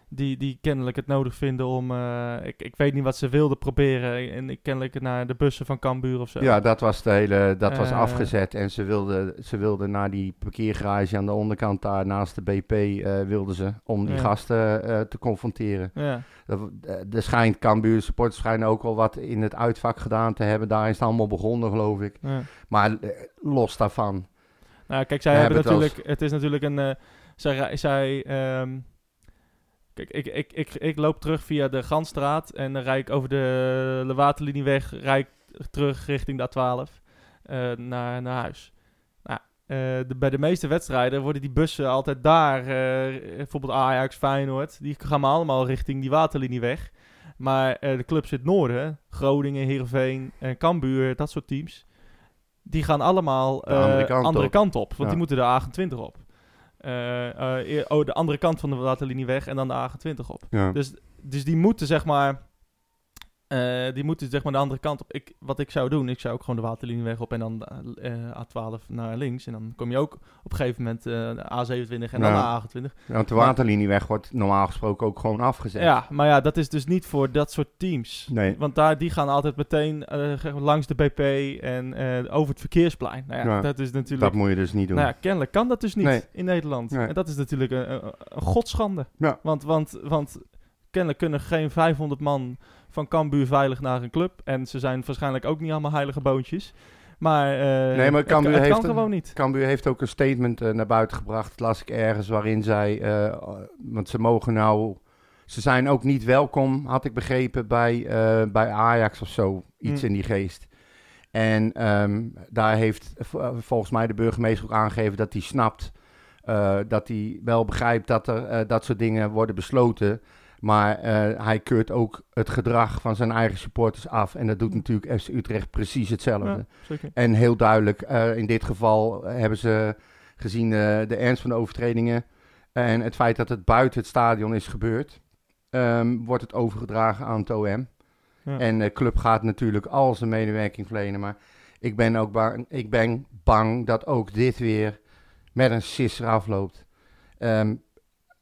die, die kennelijk het nodig vinden om... eh, ik, ik weet niet wat ze wilden proberen. En ik kennelijk naar de bussen van Cambuur of zo. Ja, dat was, de hele, dat was Eh. afgezet. En ze wilden, ze wilden naar die parkeergarage aan de onderkant daar naast de BP eh, wilden ze. Om die Ja. gasten te confronteren. Ja. Er schijnt, Cambuur supporters schijnen ook al wat in het uitvak gedaan te hebben. Daar is het allemaal begonnen, geloof ik. ja. Maar los daarvan. Nou, kijk, zij hebben het natuurlijk... Het is natuurlijk een... zij... zij ehm, kijk, ik, ik, ik, ik loop terug via de Ganstraat en dan rijd ik over de, de waterlinieweg rijd ik terug richting de A12 eh, naar, naar huis. Nou, eh, de, bij de meeste wedstrijden worden die bussen altijd daar, eh, bijvoorbeeld Ajax, Feyenoord, die gaan maar allemaal richting die waterlinieweg. Maar de clubs in het noorden, Groningen, Heerenveen en Cambuur, dat soort teams, die gaan allemaal De andere kant andere op. kant op. Want Ja. die moeten de A28 op. Eh, eh, oh, de andere kant van de waterlinieweg en dan de A28 op. Ja. Dus, dus die moeten zeg maar... eh, die moeten zeg maar de andere kant op. Ik, wat ik zou doen, ik zou ook gewoon de waterlinieweg op en dan eh, A12 naar links. En dan kom je ook op een gegeven moment eh, de A27 en dan Ja. de A28. Want de waterlinieweg wordt normaal gesproken ook gewoon afgezet. Ja, maar ja, dat is dus niet voor dat soort teams. Nee. Want daar, die gaan altijd meteen eh, langs de BP en eh, over het verkeersplein. Nou ja, dat is natuurlijk... Dat moet je dus niet doen. Nou ja, kennelijk kan dat dus niet Nee. in Nederland. Nee. En dat is natuurlijk een, een, een godschande. Ja. Want, want, want kennelijk kunnen geen 500 man van Cambuur veilig naar een club. En ze zijn waarschijnlijk ook niet allemaal heilige boontjes. Maar, eh, Nee, maar Cambuur het heeft kan gewoon niet. Cambuur heeft ook een statement eh, naar buiten gebracht, las ik ergens, waarin zij, eh, want ze mogen nou, ze zijn ook niet welkom, had ik begrepen, bij, bij Ajax of zo, iets Mm. in die geest. En ehm, daar heeft volgens mij de burgemeester ook aangegeven dat hij snapt, dat hij wel begrijpt dat er dat soort dingen worden besloten. Maar eh, hij keurt ook het gedrag van zijn eigen supporters af. En dat doet natuurlijk FC Utrecht precies hetzelfde. Ja. En heel duidelijk, eh, in dit geval hebben ze gezien eh, de ernst van de overtredingen en het feit dat het buiten het stadion is gebeurd, ehm, wordt het overgedragen aan het OM. Ja. En de club gaat natuurlijk al zijn medewerking verlenen, maar ik ben ook bang, ik ben bang dat ook dit weer met een sisser afloopt. Ehm,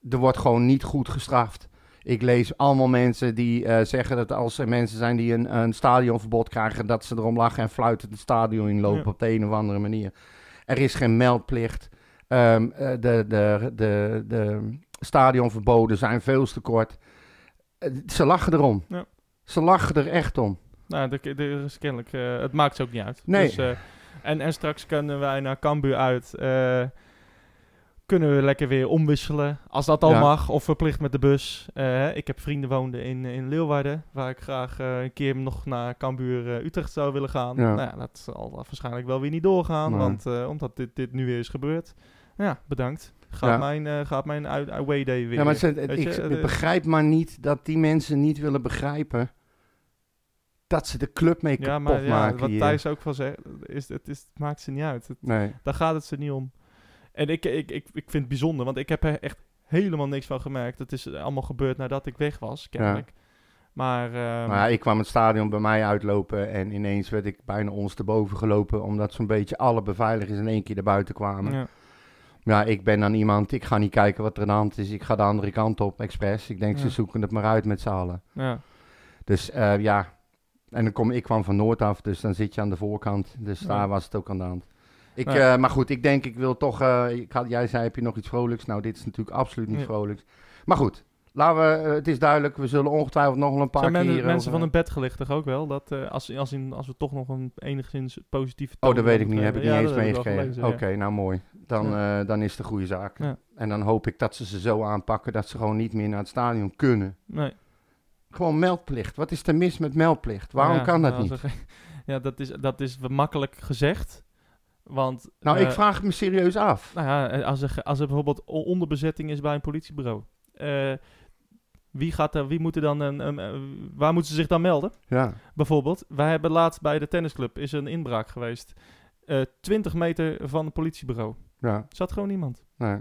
er wordt gewoon niet goed gestraft. Ik lees allemaal mensen die eh, zeggen dat als er mensen zijn die een, een stadionverbod krijgen, dat ze erom lachen en fluiten het stadion inlopen Ja. op de een of andere manier. Er is geen meldplicht. Ehm, eh, de, de, de, de stadionverboden zijn veel te kort. Eh, ze lachen erom. Ja. Ze lachen er echt om. Nou, er, is kennelijk, het maakt ze ook niet uit. Nee. Dus, en, en straks kunnen wij naar Cambuur uit. Kunnen we lekker weer omwisselen. Als dat al Ja. mag. Of verplicht met de bus. Eh, ik heb vrienden woonden in, in Leeuwarden. Waar ik graag eh, een keer nog naar Cambuur eh, Utrecht zou willen gaan. Ja. Nou ja, dat zal waarschijnlijk wel weer niet doorgaan. Nee. Want, omdat dit, dit nu weer is gebeurd. Ja, bedankt. Gaat Ja. mijn, gaat mijn away day weer. Ja, maar Weet ik, je, ik begrijp maar niet dat die mensen niet willen begrijpen dat ze de club mee ja, kapot maar ja, maken wat hier. Thijs ook van zegt, is, het, is, het maakt ze niet uit. Het, Nee. Daar gaat het ze niet om. En ik, ik, ik, ik vind het bijzonder, want ik heb er echt helemaal niks van gemerkt. Het is allemaal gebeurd nadat ik weg was, kennelijk. Maar, ehm, Maar ik kwam het stadion bij mij uitlopen en ineens werd ik bijna ondersteboven gelopen, omdat zo'n beetje alle beveiligers in één keer naar buiten kwamen. Ja. ja, ik ben dan iemand, ik ga niet kijken wat er aan de hand is, ik ga de andere kant op, expres. Ik denk, ze zoeken het maar uit met z'n allen. ja, Dus eh, ja, en dan kom ik kwam van Noord af, dus dan zit je aan de voorkant. Dus daar was het ook aan de hand. Ik, eh, maar goed, ik denk, ik wil toch, eh, ik had, jij zei, heb je nog iets vrolijks? Nou, dit is natuurlijk absoluut niet Ja. vrolijks. Maar goed, laten we, eh, het is duidelijk, we zullen ongetwijfeld nog wel een paar zijn keer men- mensen van hun bed gelicht toch ook wel? Dat als, als, in, als we toch nog een enigszins positieve Oh, dat weet ik niet, heb ik niet eens meegekregen. Oké, nou mooi. Dan, dan is het een goede zaak. En dan hoop ik dat ze ze zo aanpakken dat ze gewoon niet meer naar het stadion kunnen. Nee. Gewoon meldplicht. Wat is er mis met meldplicht? Waarom kan dat nou, niet? Ja, dat is, dat is makkelijk gezegd. Want, Nou, eh, ik vraag het me serieus af. Nou ja, eh, als er, als er bijvoorbeeld onderbezetting is bij een politiebureau. eh, wie, gaat er, wie moet er dan een, een- waar moeten ze zich dan melden? Ja, Bijvoorbeeld, wij hebben laatst bij de tennisclub is er een inbraak geweest. eh 20 meter van het politiebureau. Ja, Zat gewoon niemand. nee.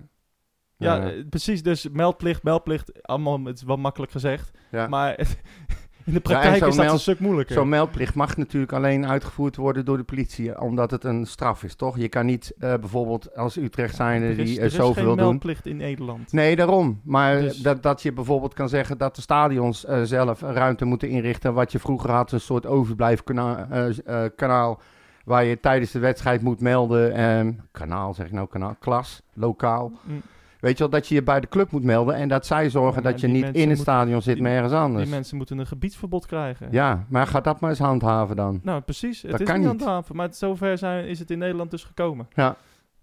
Ja, Ja. eh, precies. Dus meldplicht, meldplicht. Allemaal, het is wel makkelijk gezegd. Ja. Maar in de praktijk is dat meld- een stuk moeilijker. Zo'n meldplicht mag natuurlijk alleen uitgevoerd worden door de politie, omdat het een straf is, toch? Je kan niet eh, bijvoorbeeld als Utrecht zijnde er is, die er eh, is zoveel geen wil doen. meldplicht in Nederland. Nee, daarom. Maar Dus- dat, dat je bijvoorbeeld kan zeggen dat de stadions eh, zelf ruimte moeten inrichten. Wat je vroeger had, een soort overblijfkanaal kanaal waar je tijdens de wedstrijd moet melden. ehm, kanaal, zeg ik nou, kanaal, klas, lokaal. Mm. Weet je wel, dat je je bij de club moet melden en dat zij zorgen Ja, dat je niet in het moeten- stadion zit, die- maar ergens anders. Die mensen moeten een gebiedsverbod krijgen. Ja, maar ga dat maar eens handhaven dan. Nou, precies. Het Dat is kan niet handhaven, maar zover zijn, is het in Nederland dus gekomen. Ja.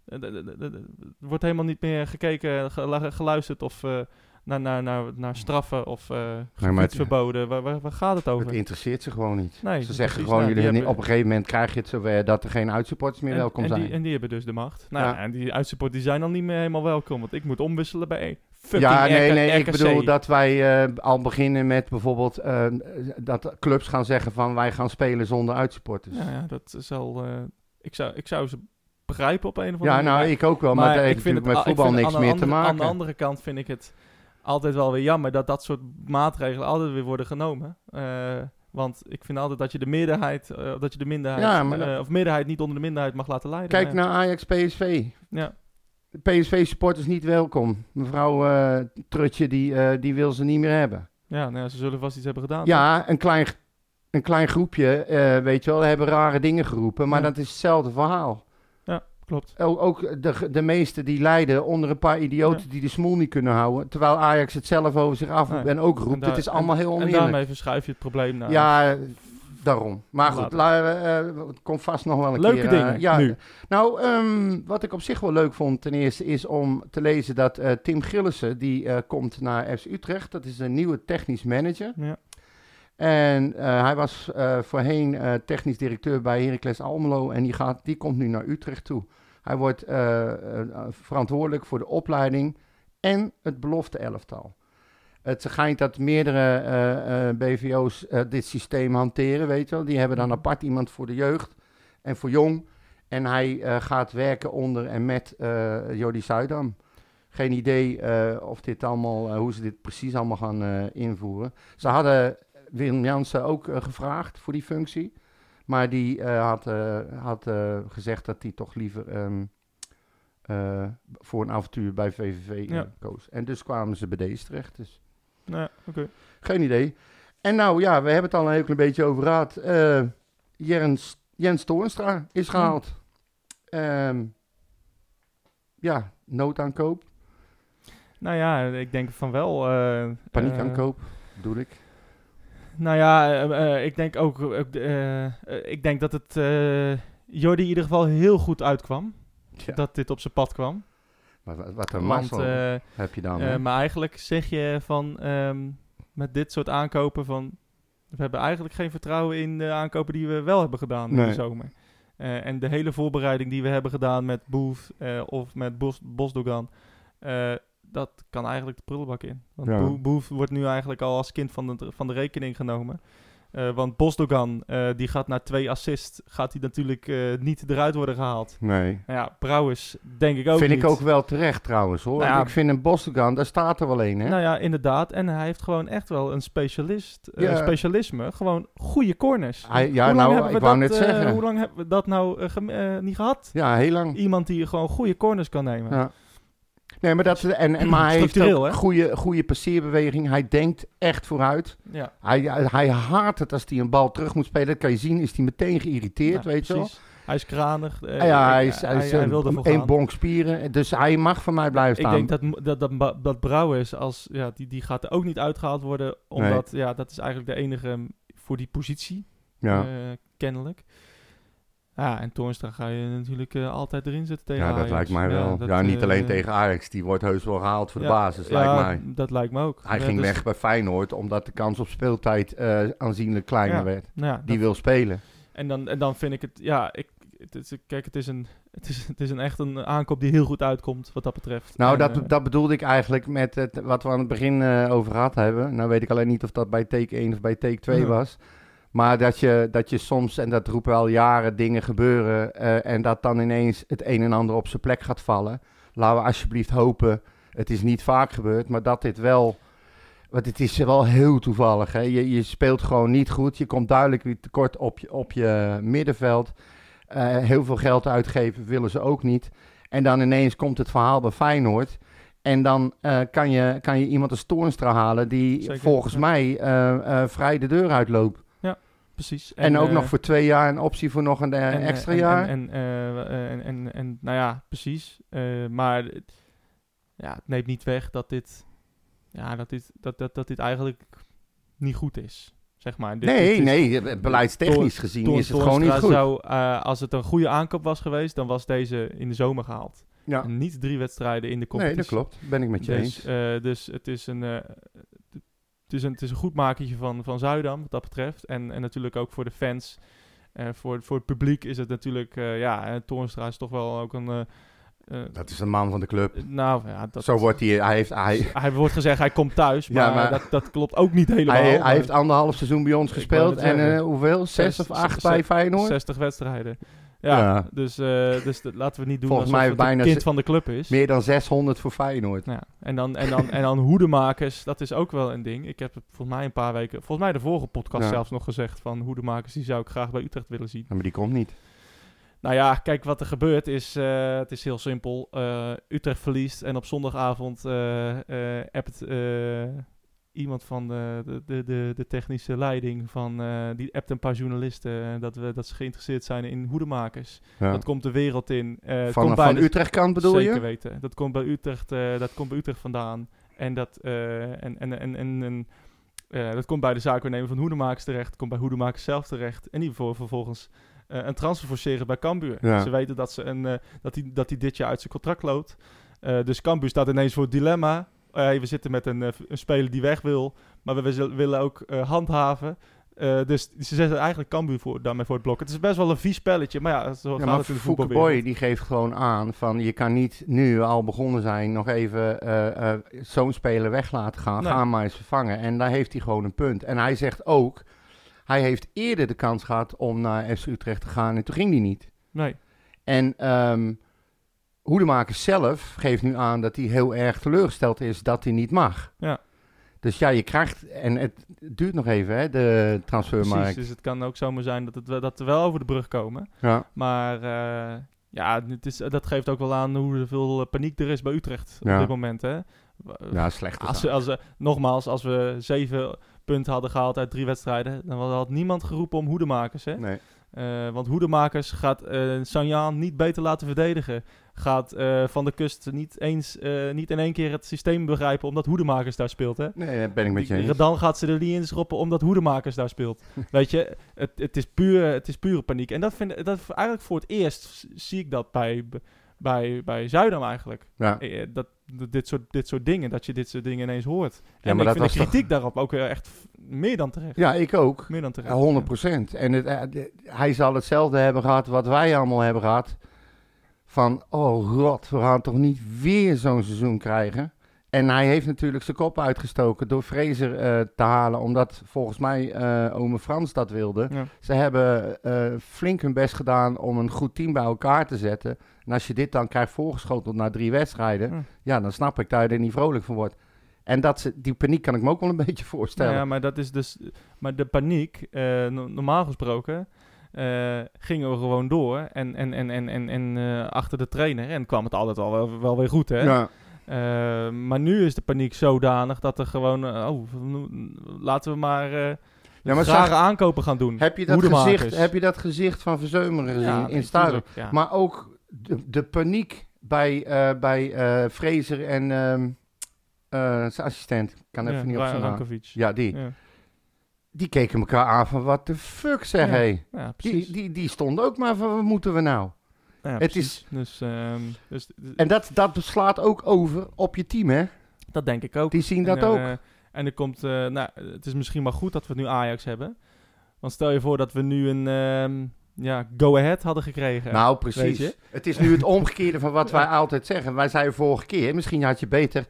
Eh, Er wordt helemaal niet meer gekeken, gelu- geluisterd of eh, naar, naar, naar, naar straffen of eh maar het- gebiedsverboden. Waar, waar, waar gaat het over? Het interesseert ze gewoon niet. Nee, ze zeggen precies. gewoon, Nou, jullie hebben- op een gegeven moment krijg je het zover dat er geen uitsupporters meer en, welkom en zijn. Die, en die hebben dus de macht. Nou, Ja. ja. en die uitsupport die zijn dan niet meer helemaal welkom, want ik moet omwisselen bij een fucking ja, nee, nee, ik bedoel dat wij eh, al beginnen met bijvoorbeeld eh, dat clubs gaan zeggen van wij gaan spelen zonder uitsupporters. Ja, ja, dat zal... eh, ik, zou, ik zou ze begrijpen op een of andere Ja, manier. nou, maar- ik ook wel, maar, dat heeft natuurlijk met voetbal niks meer te andere- Aan de maken. andere kant vind ik het altijd wel weer jammer dat dat soort maatregelen altijd weer worden genomen. Eh, want ik vind altijd dat je de meerderheid, eh, dat je de minderheid, Ja, maar dat- eh, of meerderheid niet onder de minderheid mag laten leiden. Kijk Ja. naar Ajax PSV. Ja, PSV-supporters niet welkom. Mevrouw Trutje, die, die wil ze niet meer hebben. ja, nou ja, ze zullen vast iets hebben gedaan. Ja, een klein, een klein groepje, weet je wel, hebben rare dingen geroepen. Maar Ja. dat is hetzelfde verhaal. Klopt. Ook, ook de, de meesten die lijden onder een paar idioten Ja. die de smoel niet kunnen houden. Terwijl Ajax het zelf over zich af Nee. en ook roept. En daar- het is allemaal heel En oneerlijk. daarmee verschuif je het probleem naar... ja, daarom. Maar goed, la- eh, het komt vast nog wel een Leuke keer. eh, dingen, ja. nu. Nou, ehm, wat ik op zich wel leuk vond ten eerste is om te lezen dat eh, Tim Gillissen, die eh, komt naar FC Utrecht. Dat is een nieuwe technisch manager. Ja. En eh, hij was eh, voorheen eh, technisch directeur bij Heracles Almelo en die, gaat, die komt nu naar Utrecht toe. Hij wordt eh, eh, verantwoordelijk voor de opleiding en het belofte elftal. Het schijnt dat meerdere eh, eh, BVO's eh, dit systeem hanteren, weet je wel. Die hebben dan apart iemand voor de jeugd en voor jong. En hij eh, gaat werken onder en met eh Jody Zuidam. Geen idee eh, of dit allemaal, eh, hoe ze dit precies allemaal gaan eh, invoeren. Ze hadden Willem Jansen ook eh, gevraagd voor die functie. Maar die eh, had, eh, had eh, gezegd dat hij toch liever ehm, eh, voor een avontuur bij VVV Ja. koos. En dus kwamen ze bij deze terecht. Dus oké. geen idee. En nou ja, we hebben het al een heel klein beetje over gehad. Eh, Jens, Jens Toornstra is gehaald. Ehm, ja, noodaankoop, Nou ja, ik denk van wel. paniekaankoop, bedoel ik. Nou ja, eh, eh, ik denk ook. eh, ik denk dat het. Jordi in ieder geval heel goed uitkwam. Ja. Dat dit op zijn pad kwam. Maar wat, wat een mazzel heb je dan. maar eigenlijk zeg je van. ehm, met dit soort aankopen van. We hebben eigenlijk geen vertrouwen in de aankopen die we wel hebben gedaan in Nee. de zomer. En de hele voorbereiding die we hebben gedaan met eh, of met Bos, Bosdogan. Dat kan eigenlijk de prullenbak in. Want Ja. Bo- Booth wordt nu eigenlijk al als kind van de, van de rekening genomen. Eh, want Bosdogan, eh, die gaat na twee assists, gaat hij natuurlijk eh, niet eruit worden gehaald. nee. Nou ja, Brouwers denk ik ook vind niet. ik ook wel terecht trouwens hoor. Nou ja, ik vind een Boston, daar staat er wel een hè. Nou ja, inderdaad. En hij heeft gewoon echt wel een specialist, Ja. specialisme. Gewoon goede corners. Hij- ja, Hoe lang nou, hebben we ik wou dat, net zeggen. hoe lang hebben we dat nou niet gehad? Ja, heel lang. Iemand die gewoon goede corners kan nemen. Ja. Nee, maar, dat, en, en, maar hij heeft hè? goede, goede passeerbeweging. Hij denkt echt vooruit. Ja, Hij, hij, haat het als hij een bal terug moet spelen. Dat kan je zien, is hij meteen geïrriteerd, Ja, weet je wel. Hij is kranig. eh, Ah ja, ik- hij is, hij is hij een, wil een gaan. bonk spieren. Dus hij mag van mij blijven Ik staan. denk dat, dat, dat, dat Brouwers, als, ja, die, die gaat er ook niet uitgehaald worden. Omdat, ja, dat is eigenlijk de enige voor die positie, ja. eh, kennelijk. Ja, en Toornstra ga je natuurlijk eh, altijd erin zetten tegen ja, dat Ajax. lijkt mij wel. dat, ja, niet eh, alleen tegen Ajax. Die wordt heus wel gehaald voor de ja, basis, ja, lijkt mij. dat lijkt me ook. Hij Ja, ging dus- weg bij Feyenoord, omdat de kans op speeltijd eh, aanzienlijk kleiner Ja. werd. Nou ja, Die dat- wil spelen. en, dan, en dan vind ik het, ja, ik, het is, kijk, het is, een, het, is, het is een echt een aankoop die heel goed uitkomt wat dat betreft. Nou, En, dat, eh, dat bedoelde ik eigenlijk met het, wat we aan het begin eh, over gehad hebben. Nou weet ik alleen niet of dat bij take 1 of bij take 2 Ja. was. Maar dat je, dat je soms, en dat roepen we al jaren, dingen gebeuren. eh, en dat dan ineens het een en ander op zijn plek gaat vallen. Laten we alsjeblieft hopen. Het is niet vaak gebeurd, maar dat dit wel. Want het is wel heel toevallig. Hè? Je, je speelt gewoon niet goed. Je komt duidelijk weer tekort op je, op je middenveld. Eh, heel veel geld uitgeven willen ze ook niet. En dan ineens komt het verhaal bij Feyenoord. En dan eh, kan, je, kan je iemand als Toornstra halen die Zeker, volgens ja. mij vrij de deur uitloopt. Precies. En, ook eh, nog voor twee jaar een optie voor nog een eh, en, eh, extra en- jaar. En, en, eh, en, nou ja, precies. Eh, maar ja, het neemt niet weg dat dit, ja, dat dit, dat, dat, dat dit eigenlijk niet goed is. Zeg maar. Dit- nee, dit nee, eh, beleidstechnisch gezien is het gewoon niet goed. Zou, eh, als het een goede aankoop was geweest, dan was deze in de zomer gehaald. ja. En niet drie wedstrijden in de Nee, competitie. dat klopt. Ben ik met je dus, eens. eh, dus het is een, eh, is een, het is een goed makertje van, van Zuidam, wat dat betreft. En, en natuurlijk ook voor de fans. Eh, voor, voor het publiek is het natuurlijk, eh, ja, eh, Toornstra is toch wel ook een... eh, Dat is een man van de club. nou ja, dat, Zo wordt hij, hij heeft, hij, hij wordt gezegd, hij komt thuis, Ja, maar, maar- dat, dat klopt ook niet helemaal. hij, maar hij heeft anderhalf seizoen bij ons gespeeld. En hoeveel? Zes Zes- of acht zes- bij Feyenoord? 60 wedstrijden. Ja, Ja. dus, eh, dus dat- laten we niet doen Volgens alsof mij het bijna kind van de club is. Meer dan 600 voor Feyenoord. Ja, en dan, en, dan, en dan hoedemakers, dat is ook wel een ding. Ik heb het volgens mij een paar weken, volgens mij de vorige podcast Ja. zelfs nog gezegd van hoedemakers, die zou ik graag bij Utrecht willen zien. Ja, maar die komt niet. Nou ja, kijk, wat er gebeurt is, eh, het is heel simpel. Eh, Utrecht verliest en op zondagavond appt iemand van de, de, de, de, technische leiding van, eh, die appt een paar journalisten eh, dat, we, dat ze geïnteresseerd zijn in hoedemakers. Ja. Dat komt de wereld in. Het Van, komt van de- Utrecht kant bedoel Zeker je? weten. Dat komt bij Utrecht, dat komt bij Utrecht vandaan. En dat, en, en, en, en, dat komt bij de zaakwaarnemer van Hoedemakers terecht. Komt bij Hoedemakers zelf terecht. En die voor, vervolgens een transfer forceren bij Cambuur. Ja. Ze weten dat, ze een, eh, dat, hij dat hij dit jaar uit zijn contract loopt. Dus Cambuur staat ineens voor het dilemma. Eh, hey, we zitten met een, eh, een speler die weg wil. Maar we, willen ook eh, handhaven. Dus ze zetten eigenlijk Cambuur voor, daarmee voor het blok. Het is best wel een vies spelletje. Maar ja, zo Ja, gaat het in. Boy die geeft gewoon aan van je kan niet nu al begonnen zijn nog even zo'n speler weg laten gaan. Nee. Ga maar eens vervangen. En daar heeft hij gewoon een punt. En hij zegt ook, hij heeft eerder de kans gehad om naar FC Utrecht te gaan en toen ging hij niet. Nee. En ehm Hoedemaker zelf geeft nu aan dat hij heel erg teleurgesteld is dat hij niet mag. Ja. Dus ja, je krijgt, en het duurt nog even hè, de transfermarkt. Precies, dus het kan ook zomaar zijn dat, het, wel- dat we wel over de brug komen. Ja. Maar eh, ja, het is, dat geeft ook wel aan hoeveel eh, paniek er is bij Utrecht Ja. op dit moment. Hè? ja, slecht. Als, we- als, we- nogmaals, als we zeven punten hadden gehaald uit drie wedstrijden, dan had niemand geroepen om hoedemakers. Hè? Nee. Eh, want hoedemakers gaat eh Sanjaan niet beter laten verdedigen. Gaat eh, Van de Kust niet eens eh, niet in één keer het systeem begrijpen omdat hoedemakers daar speelt. Hè? nee, dat ben ik met je eens. Dan gaat ze er niet in schroppen omdat Hoedemakers daar speelt. Weet je, het, het, is puur, het is pure paniek. En dat vind ik, dat, eigenlijk voor het eerst zie ik dat bij, bij, bij Zuidam eigenlijk. Ja. Eh, Dat, dit, soort, dit soort dingen, dat je dit soort dingen ineens hoort. Ja, en maar ik dat vind de kritiek daarop ook echt meer dan terecht. Ja, ik ook. Meer dan terecht. Ja, 100 procent. En het, hij zal hetzelfde hebben gehad wat wij allemaal hebben gehad. Van, oh god, we gaan toch niet weer zo'n seizoen krijgen. En hij heeft natuurlijk zijn kop uitgestoken door Fraser eh, te halen, omdat volgens mij eh ome Frans dat wilde. Ja. Ze hebben eh, flink hun best gedaan om een goed team bij elkaar te zetten. En als je dit dan krijgt voorgeschoteld na drie wedstrijden, Ja. ja, dan snap ik dat je er niet vrolijk van wordt. En dat ze, die paniek kan ik me ook wel een beetje voorstellen. Ja, maar dat is dus. Maar de paniek, no- normaal gesproken, eh, gingen we gewoon door en, en, en, en, en, en eh, achter de trainer. En kwam het altijd al wel, wel weer goed, hè? Ja. Eh, maar nu is de paniek zodanig dat er gewoon. oh, laten we maar. Ja, maar rare zag- aankopen gaan doen. Heb je, dat gezicht, heb je dat gezicht van Verzeumeren gezien Ja, in Stadion? ja. Maar ook de, de paniek bij, bij Fraser en ehm, eh, zijn assistent. Ik kan even Ja, niet op zijn naam. Ja, die. Die keken elkaar aan van wat de fuck zeg Ja, hé. ja, Die, die, die stonden ook maar van wat moeten we nou? Ja, het precies. Dus, ehm, dus En dat, dat slaat ook over op je team hè. dat denk ik ook. Die zien En dat ook. eh, en er komt, eh, nou, het is misschien maar goed dat we nu Ajax hebben. Want stel je voor dat we nu een ehm, ja, go-ahead hadden gekregen. nou precies. Het is nu het omgekeerde van wat wij altijd zeggen. Wij zeiden vorige keer, misschien had je beter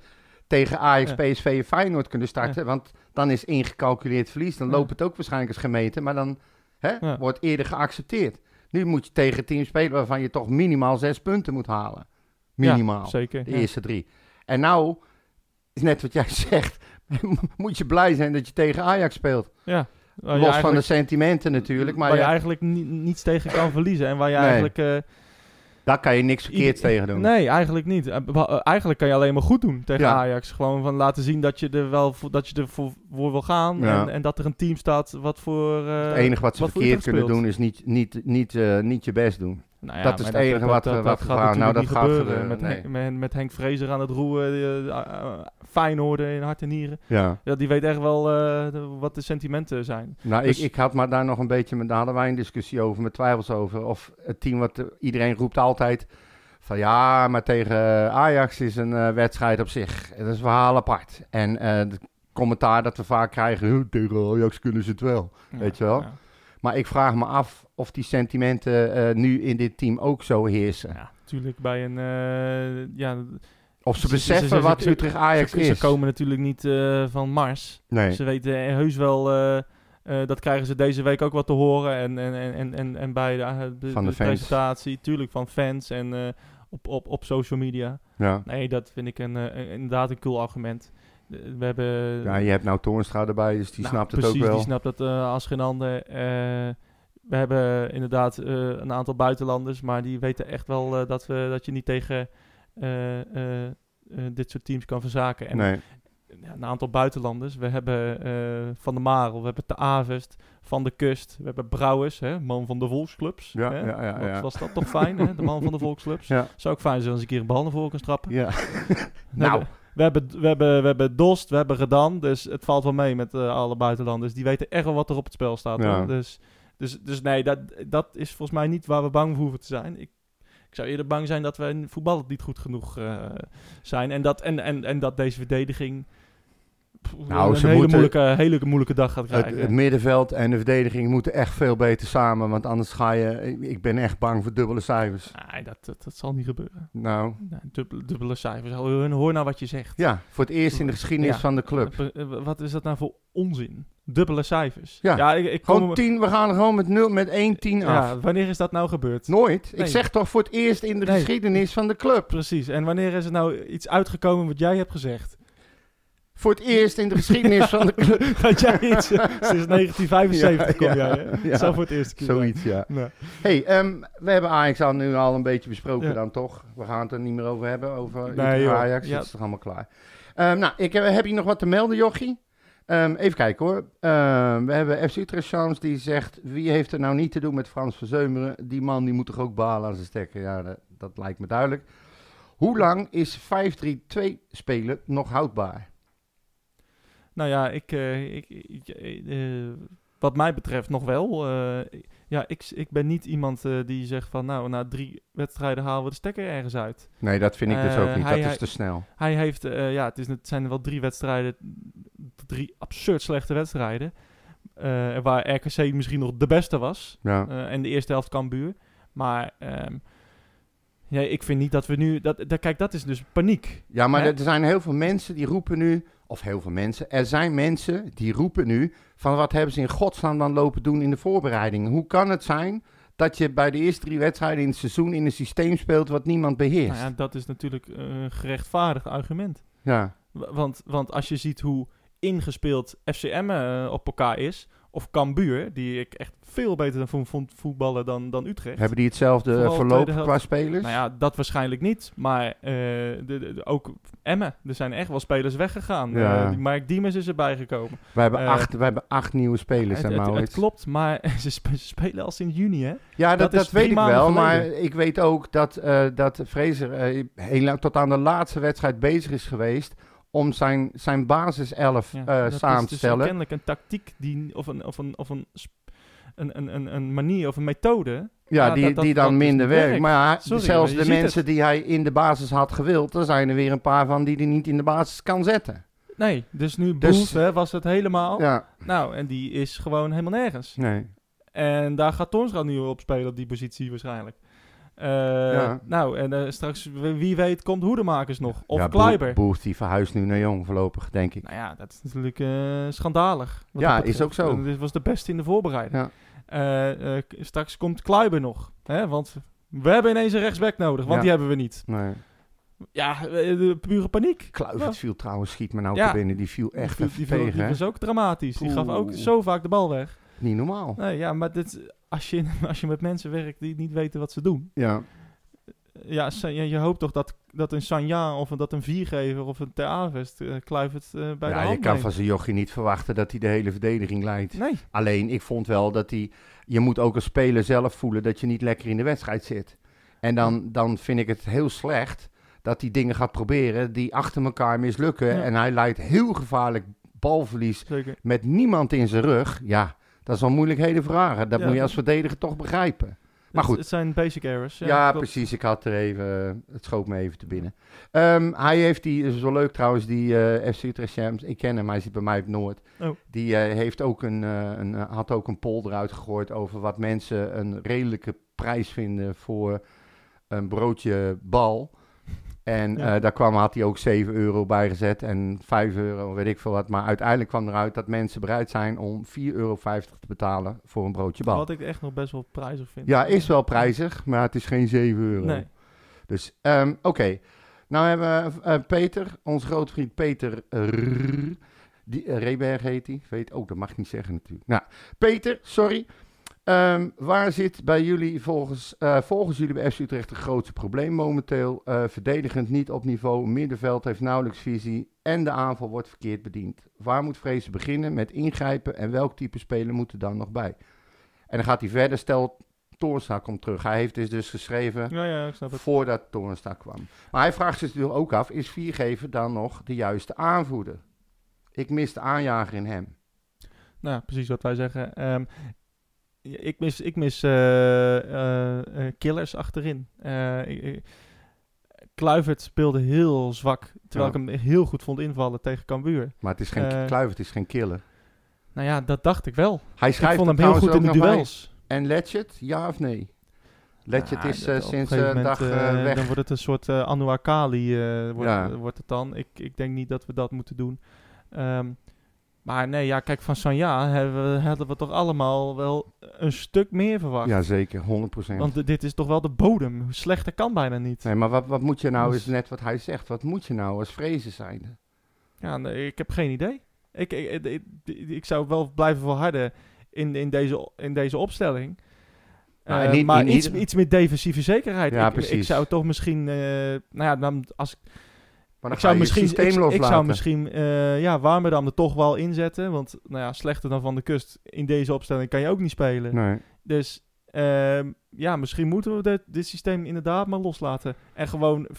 tegen Ajax, Ja. PSV en Feyenoord kunnen starten. Want dan is ingecalculeerd verlies. Dan loopt het ook waarschijnlijk als gemeten. Maar dan hè, wordt eerder geaccepteerd. Nu moet je tegen een team spelen waarvan je toch minimaal zes punten moet halen. Minimaal. Zeker. de eerste drie. En nou, is net wat jij zegt. moet je blij zijn dat je tegen Ajax speelt. Ja. Los van de sentimenten natuurlijk. Maar waar je eigenlijk ni- niets tegen kan verliezen. En waar je Nee. eigenlijk... eh, daar kan je niks verkeerds tegen doen. Nee, eigenlijk niet. Eh, eh, Eigenlijk kan je alleen maar goed doen tegen Ja. Ajax. Gewoon van laten zien dat je er wel dat je er voor, voor wil gaan. Ja. En, en dat er een team staat wat voor... eh, Het enige wat ze wat verkeerd kunnen doen is niet, niet, niet, niet je best doen. Nou ja, Dat is het enige wat- wat gaat gevaar- nou, dat gaat gebeuren. gebeuren, Met, nee. Henk, met, met Henk Vrezer aan het roeren, uh, uh, Feyenoord in hart en nieren. Ja. Ja, die weet echt wel eh, de- wat de sentimenten zijn. Nou, Dus- ik, ik had maar daar nog een beetje, met, hadden wij een discussie over, met twijfels over. Of het team wat eh, iedereen roept altijd van ja, maar tegen Ajax is een eh, wedstrijd op zich. Dat is een verhaal apart. En eh het commentaar dat we vaak krijgen, "Huh, tegen Ajax kunnen ze het wel. Weet je wel? Ja, Maar ik vraag me af of die sentimenten eh, nu in dit team ook zo heersen. ja, natuurlijk bij een... eh, ja, Of ze beseffen ze- ze- wat Utrecht Ajax is. ze komen natuurlijk niet eh, van Mars. nee. Ze weten heus wel... dat krijgen ze deze week ook wat te horen. En, en, en, en, en, bij de, de, Van de presentatie, tuurlijk van fans en op, op, op social media. Ja. Nee, dat vind ik een, een- inderdaad een cool argument. Eh, We hebben... ja, je hebt nou Toornstra erbij, dus die Nou, snapt het precies, ook wel. die snapt het eh, als geen ander. Eh, we hebben inderdaad een aantal buitenlanders, maar die weten echt wel dat, we, dat je niet tegen dit soort teams kan verzaken. En nee. een aantal buitenlanders. We hebben Van der Marel, we hebben Te Avest, Van de Kust, we hebben Brouwers, hè, man van de volksclubs. Ja, hè. ja, ja. Was dat toch fijn, hè, de man van de volksclubs? Zou ook fijn zijn als ik een keer een bal naar voren kan strappen. Ja. Nou, We hebben, we, hebben, we hebben Dost, we hebben Redan, dus het valt wel mee met eh, alle buitenlanders. Die weten echt wel wat er op het spel staat. Ja. Dus, dus, dus nee, dat, dat is volgens mij niet waar we bang voor hoeven te zijn. Ik, ik zou eerder bang zijn dat we in voetbal niet goed genoeg eh, zijn. En dat, en, en, en dat deze verdediging Nou, een hele, moeten- moeilijke, hele moeilijke dag gaat het, krijgen. het middenveld en de verdediging moeten echt veel beter samen. Want anders ga je... Ik, ben echt bang voor dubbele cijfers. nee, dat, dat, dat zal niet gebeuren. Nou, Nee, dubbele, dubbele cijfers. Hoor, nou wat je zegt. ja. Voor het eerst in de geschiedenis Ja. van de club. Eh, eh, Wat is dat nou voor onzin? Dubbele cijfers. Ja, ik, ik kom Gewoon 10, we gaan er gewoon met 0, met 1 10 af. Ja, wanneer is dat nou gebeurd? Nooit. Ik zeg toch voor het eerst in de Nee. geschiedenis van de club. Precies. En wanneer is er nou iets uitgekomen wat jij hebt gezegd? Voor het eerst in de geschiedenis van de club. dat jij iets... eh, sinds 1975 Ja, kom jij, hè? ja. Dat zou voor het eerst. Zoiets, ja. Nou, hey, ehm, we hebben Ajax al nu al een beetje besproken dan toch. We gaan het er niet meer over hebben, over Nee. Ajax. Ja. Dat is toch allemaal klaar. Ehm, nou, ik heb, heb je nog wat te melden, Jochie? Ehm, even kijken hoor. We hebben FC Utrecht Chance die zegt... Wie heeft er nou niet te doen met Frans Verzeumeren? Die man die moet toch ook balen aan zijn stekker? Ja, dat, dat lijkt me duidelijk. Hoe lang is 5-3-2 spelen nog houdbaar? Nou ja, ik... eh, ik, eh, wat mij betreft nog wel. Eh, ja, ik, ik ben niet iemand die zegt van... Nou, na drie wedstrijden halen we de stekker ergens uit. Nee, dat vind ik dus ook niet. hij- dat is te snel. Hij heeft, ja, het, is, het zijn wel drie wedstrijden, drie absurd slechte wedstrijden. waar RKC misschien nog de beste was. Ja. en de eerste helft Cambuur. Maar ehm, ja, ik vind niet dat we nu... Dat, dat, kijk, dat is dus paniek. Ja, maar Hè? er zijn heel veel mensen die roepen nu, of heel veel mensen, er zijn mensen die roepen nu van wat hebben ze in godsnaam dan lopen doen in de voorbereiding. Hoe kan het zijn dat je bij de eerste drie wedstrijden in het seizoen in een systeem speelt wat niemand beheerst? Nou ja, dat is natuurlijk een gerechtvaardigd argument. ja. Want, want als je ziet hoe ingespeeld FCM eh, op elkaar is... Of Cambuur, die ik echt veel beter vond- vond voetballen dan, dan Utrecht. Hebben die hetzelfde Vooral verloop qua spelers? Nou ja, dat waarschijnlijk niet. Maar eh, de, ook Emmen. Er zijn echt wel spelers weggegaan. Ja. Eh, Mark Diemers is erbij gekomen. wij, hebben eh, acht, wij hebben acht nieuwe spelers, Het, het, het klopt, maar ze, sp- ze spelen al sinds juni, hè? Ja, dat, dat weet ik wel. Maar ik weet ook dat, dat Fraser heel lang tot aan de laatste wedstrijd bezig is geweest om zijn, zijn basiself Ja, eh, samen is te dus stellen. kennelijk een tactiek die, of, een, of, een, of een, een, een, een, een manier of een methode. Ja, Ja, die, dat- dat- die dan dat dus minder werkt. werkt. Maar ja, Sorry, zelfs maar de mensen die hij in de basis had gewild, er zijn er weer een paar van die hij niet in de basis kan zetten. Nee, dus nu Dus- Boef, hè, was het helemaal. Ja, Nou, en die is gewoon helemaal nergens. nee. En daar gaat Toornstra nu op spelen op die positie waarschijnlijk. Eh, Ja. Nou, en eh, straks, wie weet, komt Hoedemakers nog. Of ja, Kleiber. Die verhuist nu naar Jong voorlopig, denk ik. Nou ja, dat is natuurlijk eh, schandalig. Ja, is ook zo. Dit was de beste in de voorbereiding. Ja. Straks komt Kluiber nog. Hè? Want we hebben ineens een rechtsback nodig, want Ja. die hebben we niet. Nee. Ja, de pure paniek. Kluivert viel trouwens, schiet me nou te binnen. Die viel echt die, tegen. die was ook dramatisch. Die gaf ook zo vaak de bal weg. Niet normaal. Nee, ja, maar dit, als, je, als je met mensen werkt die niet weten wat ze doen. Ja. Ja, je, je hoopt toch dat, dat een Sanja of een, dat een Viergever of een Teavest uh, Kluivert eh, bij de ja, hand je kan neemt. van zijn jochie niet verwachten dat hij de hele verdediging leidt. Nee. Alleen, ik vond wel dat hij... Je moet ook als speler zelf voelen dat je niet lekker in de wedstrijd zit. En dan, dan vind ik het heel slecht dat hij dingen gaat proberen die achter elkaar mislukken. Ja. En hij leidt heel gevaarlijk balverlies Zeker. met niemand in zijn rug. Ja, dat is wel moeilijkheden vragen. Dat Ja. moet je als verdediger toch begrijpen. Maar goed. Het zijn basic errors. Ja, Ja, precies. Ik had er even, het schoot me even te binnen. Ehm, hij heeft die, dat is wel leuk trouwens, die eh FC Utrecht Champs. Ik ken hem, hij zit bij mij op Noord. Oh. Die eh, heeft ook een, eh, een, eh, had ook een poll eruit gegooid over wat mensen een redelijke prijs vinden voor een broodje bal. En Ja. eh, daar kwam, had hij ook 7 euro bij gezet en 5 euro, weet ik veel wat. Maar uiteindelijk kwam eruit dat mensen bereid zijn om 4,50 euro te betalen voor een broodje bal. Wat ik echt nog best wel prijzig vind. Ja, is wel prijzig, maar het is geen 7 euro. Nee. Dus, ehm, oké. Nou hebben we eh, Peter, onze grote vriend Peter die, eh, Reberg heet hij. Weet, oh, dat mag ik niet zeggen natuurlijk. Nou, Peter, sorry. Ehm, waar zit bij jullie volgens, eh, volgens jullie bij FC Utrecht het grootste probleem momenteel? Eh, verdedigend niet op niveau, middenveld heeft nauwelijks visie en de aanval wordt verkeerd bediend. Waar moet Vrezen beginnen met ingrijpen en welk type speler moet er dan nog bij? En dan gaat hij verder, stel Toornstra komt terug. Hij heeft dus, dus geschreven Ja, ja, ik snap het. voordat Toornstra kwam. Maar hij vraagt zich natuurlijk ook af, is Viergever dan nog de juiste aanvoerder? Ik mis de aanjager in hem. Nou, precies wat wij zeggen. Ja, ik mis, ik mis eh, eh, eh, killers achterin. Ik- Kluivert speelde heel zwak, terwijl Ja. ik hem heel goed vond invallen tegen Cambuur. Maar het is geen Kluivert, is geen killer. Nou ja, dat dacht ik wel. Hij Ik schrijft vond hem heel goed in de bij. duels. En Letchet, ja of nee? Letchet is een sinds een moment, dag weg. Dan wordt het een soort uh, Anouar Kali, eh, wordt, Ja. wordt het dan. Ik, ik denk niet dat we dat moeten doen. Ehm, maar nee, ja, kijk, van Sanja hebben we, hadden we toch allemaal wel een stuk meer verwacht. Ja, zeker, 100%. Want dit is toch wel de bodem. Slechter kan bijna niet. Nee, maar wat, wat moet je nou, Dus- is net wat hij zegt, wat moet je nou als vrezen zijn? Ja, nee, ik heb geen idee. Ik, ik, ik, ik- ik zou wel blijven volharden in, in, deze, in deze opstelling. Nou, Eh, niet- maar iets, iets meer defensieve zekerheid. Ja, ik, ik precies. zou toch misschien... eh, nou ja, dan, als, Maar dan ik zou misschien, ik, ik loslaten. zou misschien eh ja, Warmerdam er toch wel inzetten. Want nou ja, slechter dan Van de Kust in deze opstelling kan je ook niet spelen. Nee. Dus ehm, ja, misschien moeten we dit, dit systeem inderdaad maar loslaten. En gewoon 4-4-2,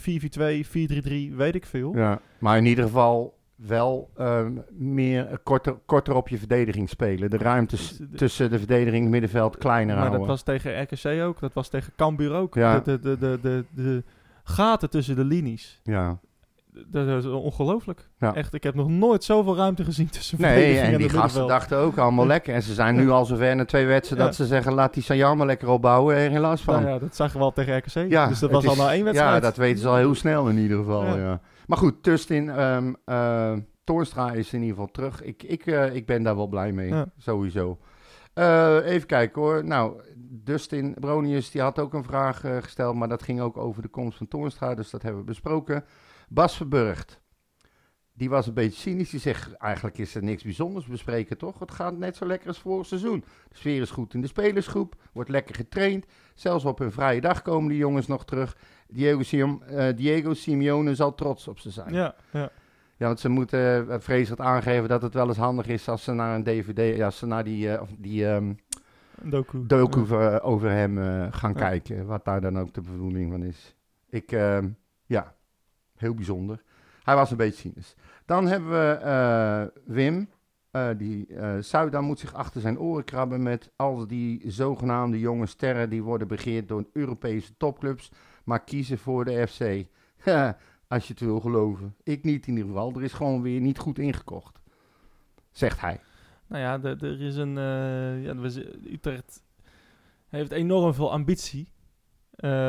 4-3-3, weet ik veel. Ja, maar in ieder geval wel ehm, meer eh, korter, korter op je verdediging spelen. De ruimtes Dus tussen de verdediging en middenveld kleiner maar dat houden. was tegen RKC ook, dat was tegen Cambuur ook. Ja. De, de, de, de, de gaten tussen de linies, Ja. Dat is ongelooflijk. Ja. Echt, ik heb nog nooit zoveel ruimte gezien tussen Nee, en en die gasten dachten ook allemaal lekker. En ze zijn nu al zover na twee wedstrijden dat ze zeggen, laat die Sajan maar lekker opbouwen. Er geen last van. Nou ja, dat zagen we al tegen RKC. Ja, dus dat was al is- na één wedstrijd. Ja, dat weten ze al heel snel in ieder geval. Ja. Maar goed, Tustin, Toornstra is in ieder geval terug. Ik, ik, eh, ik ben daar wel blij mee, sowieso. Eh, even kijken hoor. Nou, Dustin Bronius die had ook een vraag gesteld, maar dat ging ook over de komst van Toornstra, dus dat hebben we besproken. Bas Verburgt, die was een beetje cynisch. Die zegt, eigenlijk is er niks bijzonders bespreken, toch? Het gaat net zo lekker als vorig seizoen. De sfeer is goed in de spelersgroep, wordt lekker getraind. Zelfs op een vrije dag komen die jongens nog terug. Diego, Sim eh, Diego Simeone zal trots op ze zijn. Ja, Ja, ja. want ze moeten uh, vreselijk aangeven dat het wel eens handig is als ze naar een DVD, ja, als ze naar die, of die ehm, docu. docu Ja. over hem gaan Ja. kijken. Wat daar dan ook de bedoeling van is. Ik, ehm, ja, heel bijzonder. Hij was een beetje cynisch. Dan hebben we eh, Wim. Eh, die uh, moet zich achter zijn oren krabben met al die zogenaamde jonge sterren die worden begeerd door Europese topclubs, maar kiezen voor de FC. Als je het wil geloven. Ik niet in ieder geval. Er is gewoon weer niet goed ingekocht. Zegt hij. Nou ja, er is een... eh, ja, Utrecht heeft enorm veel ambitie.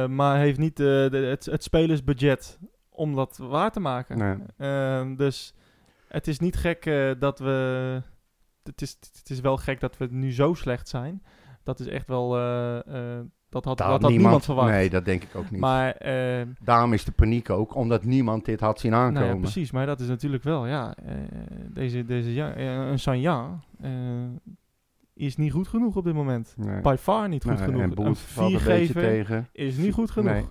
Maar heeft niet de- het, het spelersbudget om dat waar te maken. Nee. Ehm, dus het is niet gek eh, dat we. Het is, het is wel gek dat we nu zo slecht zijn. Dat is echt wel. eh, eh, dat had, dat had niemand, verwacht. Nee, dat denk ik ook niet. maar. eh, Daarom is de paniek ook, omdat niemand dit had zien aankomen. nou ja, precies. Maar dat is natuurlijk wel. Ja, deze, deze ja, een Sanja. is niet goed genoeg op dit moment. Nee. By far niet goed Nee, genoeg. En een Booth valt een beetje viergever tegen. is niet goed genoeg. Nee,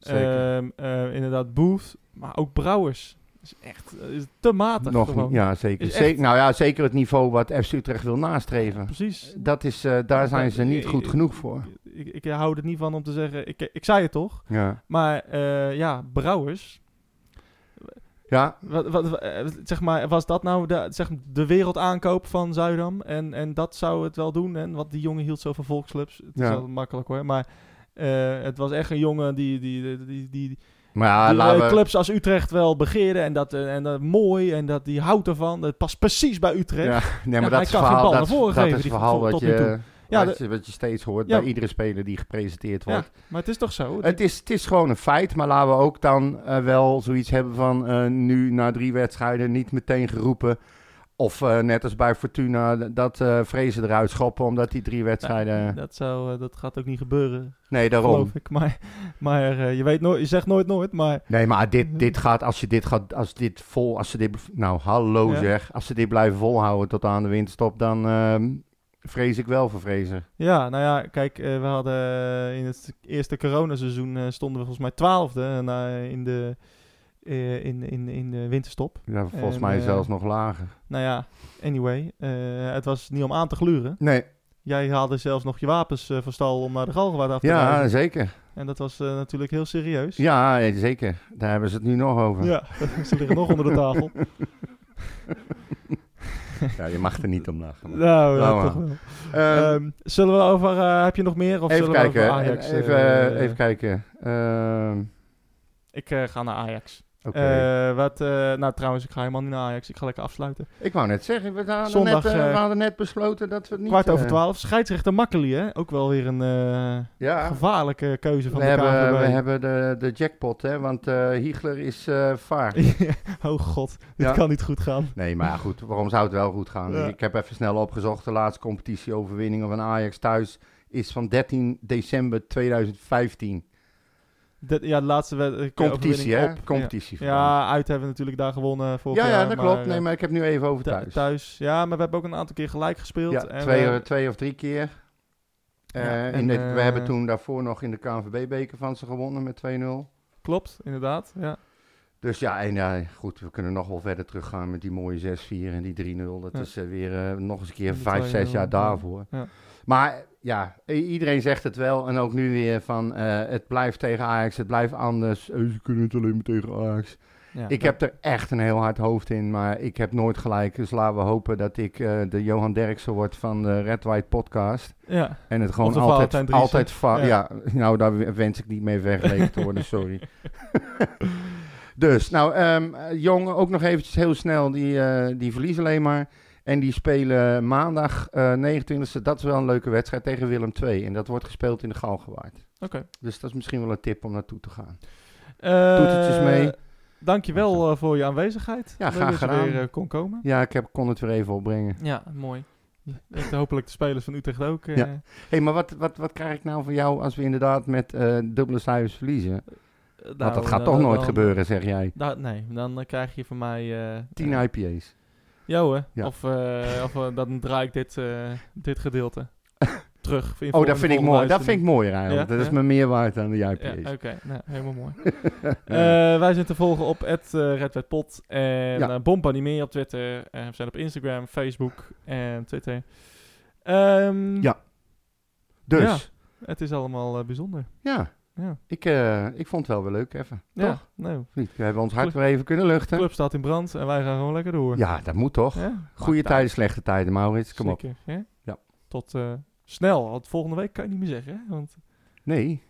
zeker. Ehm, eh, inderdaad, Booth, maar ook Brouwers. Is echt eh, is te matig Nog, gewoon. niet- ja, zeker. Is Ze- echt- nou ja, zeker het niveau wat FC Utrecht wil nastreven. Precies. Dat is, eh, daar zijn ze niet Ik- goed ik- genoeg voor. Ik, ik hou er niet van om te zeggen, ik, ik zei het toch, Ja, maar eh, ja, Brouwers, ja wat, wat, eh, zeg maar, was dat nou de, zeg, de wereldaankoop van Zuidam? En, en dat zou het wel doen, en wat die jongen hield zo van volksclubs, het is Ja. wel makkelijk hoor, maar eh, het was echt een jongen die, die, die, die, maar ja, die, laten we... clubs als Utrecht wel begeren en dat, eh, en dat mooi en dat die houdt ervan, dat past precies bij Utrecht. Ja, nee, maar dat is verhaal, dat, dat geven, is die verhaal wat toe. je, Ja, wat, je, wat je steeds hoort bij iedere speler die gepresenteerd Ja, wordt. maar het is toch zo? Het, is, het is gewoon een feit, maar laten we ook dan eh, wel zoiets hebben van nu na drie wedstrijden niet meteen geroepen. Of eh, net als bij Fortuna dat eh Vrezen eruit schoppen omdat die drie wedstrijden... Dat, zou, eh, dat gaat ook niet gebeuren, nee, daarom. geloof ik. Maar, maar je, weet nooit, je zegt nooit nooit, maar Nee, maar dit, dit gaat, als je dit gaat, als dit vol, als ze dit, nou hallo Ja. zeg, als ze dit blijven volhouden tot aan de winterstop, dan ehm, vrees ik wel voor Vrezen. ja, nou ja, kijk, we hadden in het eerste coronaseizoen stonden we volgens mij twaalfde en, in, de, eh, in, in, in de winterstop. Ja, volgens En, mij eh, zelfs nog lager. Nou ja, anyway, eh, het was niet om aan te gluren. Nee, Jij haalde zelfs nog je wapens van stal om naar de Galgenwaard af te ja, rijden. zeker. En dat was natuurlijk heel serieus. Ja, zeker. Daar hebben ze het nu nog over. Ja, ze liggen nog onder de tafel. Ja, je mag er niet om lachen. maar. Nou, ja, toch wel. Ehm, Ehm, zullen we over, heb je nog meer? Of even zullen kijken. we over Ajax? even, eh, even kijken. Ehm, Ik ga naar Ajax. Oké. Eh, wat, eh, nou trouwens, ik ga helemaal niet naar Ajax. Ik ga lekker afsluiten. ik wou net zeggen, we hadden, Zondag, net, eh, we hadden net besloten dat we het niet... Kwart over twaalf. Scheidsrechter Makkeli, hè? Ook wel weer een Ja, gevaarlijke keuze van we de hebben, we hebben de, de jackpot, hè, want Hiegler is vaar. oh god, dit Ja. kan niet goed gaan. Nee, maar goed, waarom zou het wel goed gaan? Ja. Ik heb even snel opgezocht, de laatste competitieoverwinningen van Ajax thuis is van 13 december 2015. Dat- ja, de laatste wed- eh, Competitie, overwinning hè? op. Competitie. Ja. Ja, uit hebben we natuurlijk daar gewonnen vorig ja, jaar. ja, dat klopt. eh, Nee, maar ik heb nu even over thu- thuis. thuis. Ja, maar we hebben ook een aantal keer gelijk gespeeld. Ja, en twee, we- twee of drie keer. Eh, Ja, in en, de, eh, we hebben toen daarvoor nog in de KNVB-beker van ze gewonnen met 2-0. Klopt, inderdaad. Ja. Dus ja, en ja, goed, we kunnen nog wel verder teruggaan met die mooie 6-4 en die 3-0. Dat is eh, weer eh, nog eens een keer Die 5, 6 2-0, jaar ja. daarvoor. Ja. Maar ja, iedereen zegt het wel. En ook nu weer van, eh, het blijft tegen Ajax, het blijft anders. Eh, ze kunnen het alleen maar tegen Ajax. Ja, Ik heb er echt een heel hard hoofd in, maar ik heb nooit gelijk. Dus laten we hopen dat ik eh, de Johan Derksen word van de Red White podcast. Ja, En het gewoon altijd, altijd Ja. ja. nou daar wens ik niet mee vergeleken te worden, sorry. dus, nou, eh, Jong, ook nog eventjes heel snel, die, eh, die verliezen alleen maar. En die spelen maandag eh 29e, dat is wel een leuke wedstrijd, tegen Willem II. En dat wordt gespeeld in de Galgenwaard. oké. Dus dat is misschien wel een tip om naartoe te gaan. Eh, Toetertjes mee. Dankjewel eh voor je aanwezigheid. Ja, graag dat je gedaan. weer eh, kon komen. Ja, ik heb, kon het weer even opbrengen. Ja, mooi. En hopelijk de spelers van Utrecht ook. eh, Ja. Hé, hey, maar wat, wat, wat krijg ik nou van jou als we inderdaad met eh, dubbele cijfers verliezen? nou, Want dat gaat dan- toch nooit dan- gebeuren, zeg jij. da- nee, dan eh, krijg je van mij... eh 10 eh, IPA's. Ja hoor. Ja. Of, eh, of eh, dan draai ik dit, eh, dit gedeelte terug. Oh, dat in vind ik mooi. Dat vind ik mooier eigenlijk. Ja? Dat is me meer waard dan de Ja, IPA's. oké. Nou, helemaal mooi. Wij zijn te volgen op het Redwetpot en. Bompa niet meer op Twitter. En we zijn op Instagram, Facebook en Twitter. Ehm, Ja. Dus. Het is allemaal bijzonder. Ja, Ik, eh, ik vond het wel weer leuk even. ja Toch? nou, niet? We hebben ons hart weer even kunnen de luchten. club staat in brand en wij gaan gewoon lekker door. Ja, dat moet toch? Ja, Goede maakt tijden, slechte tijden, Maurits. Kom op. Hè? Ja. Tot eh, snel, want volgende week kan je niet meer zeggen. Hè? Want, Nee.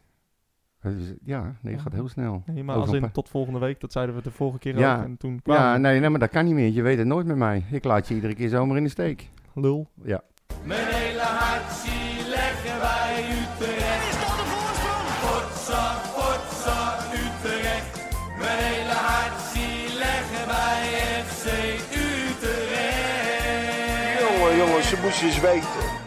Ja, nee, het gaat heel snel. nee, maar als in tot volgende week, dat zeiden we de vorige keer Ja. ook. En toen kwamen Ja, nee, nee, maar dat kan niet meer. Je weet het nooit met mij. Ik laat je iedere keer zomaar in de steek. Lul. Ja. Mijn hele hart moest je eens weten.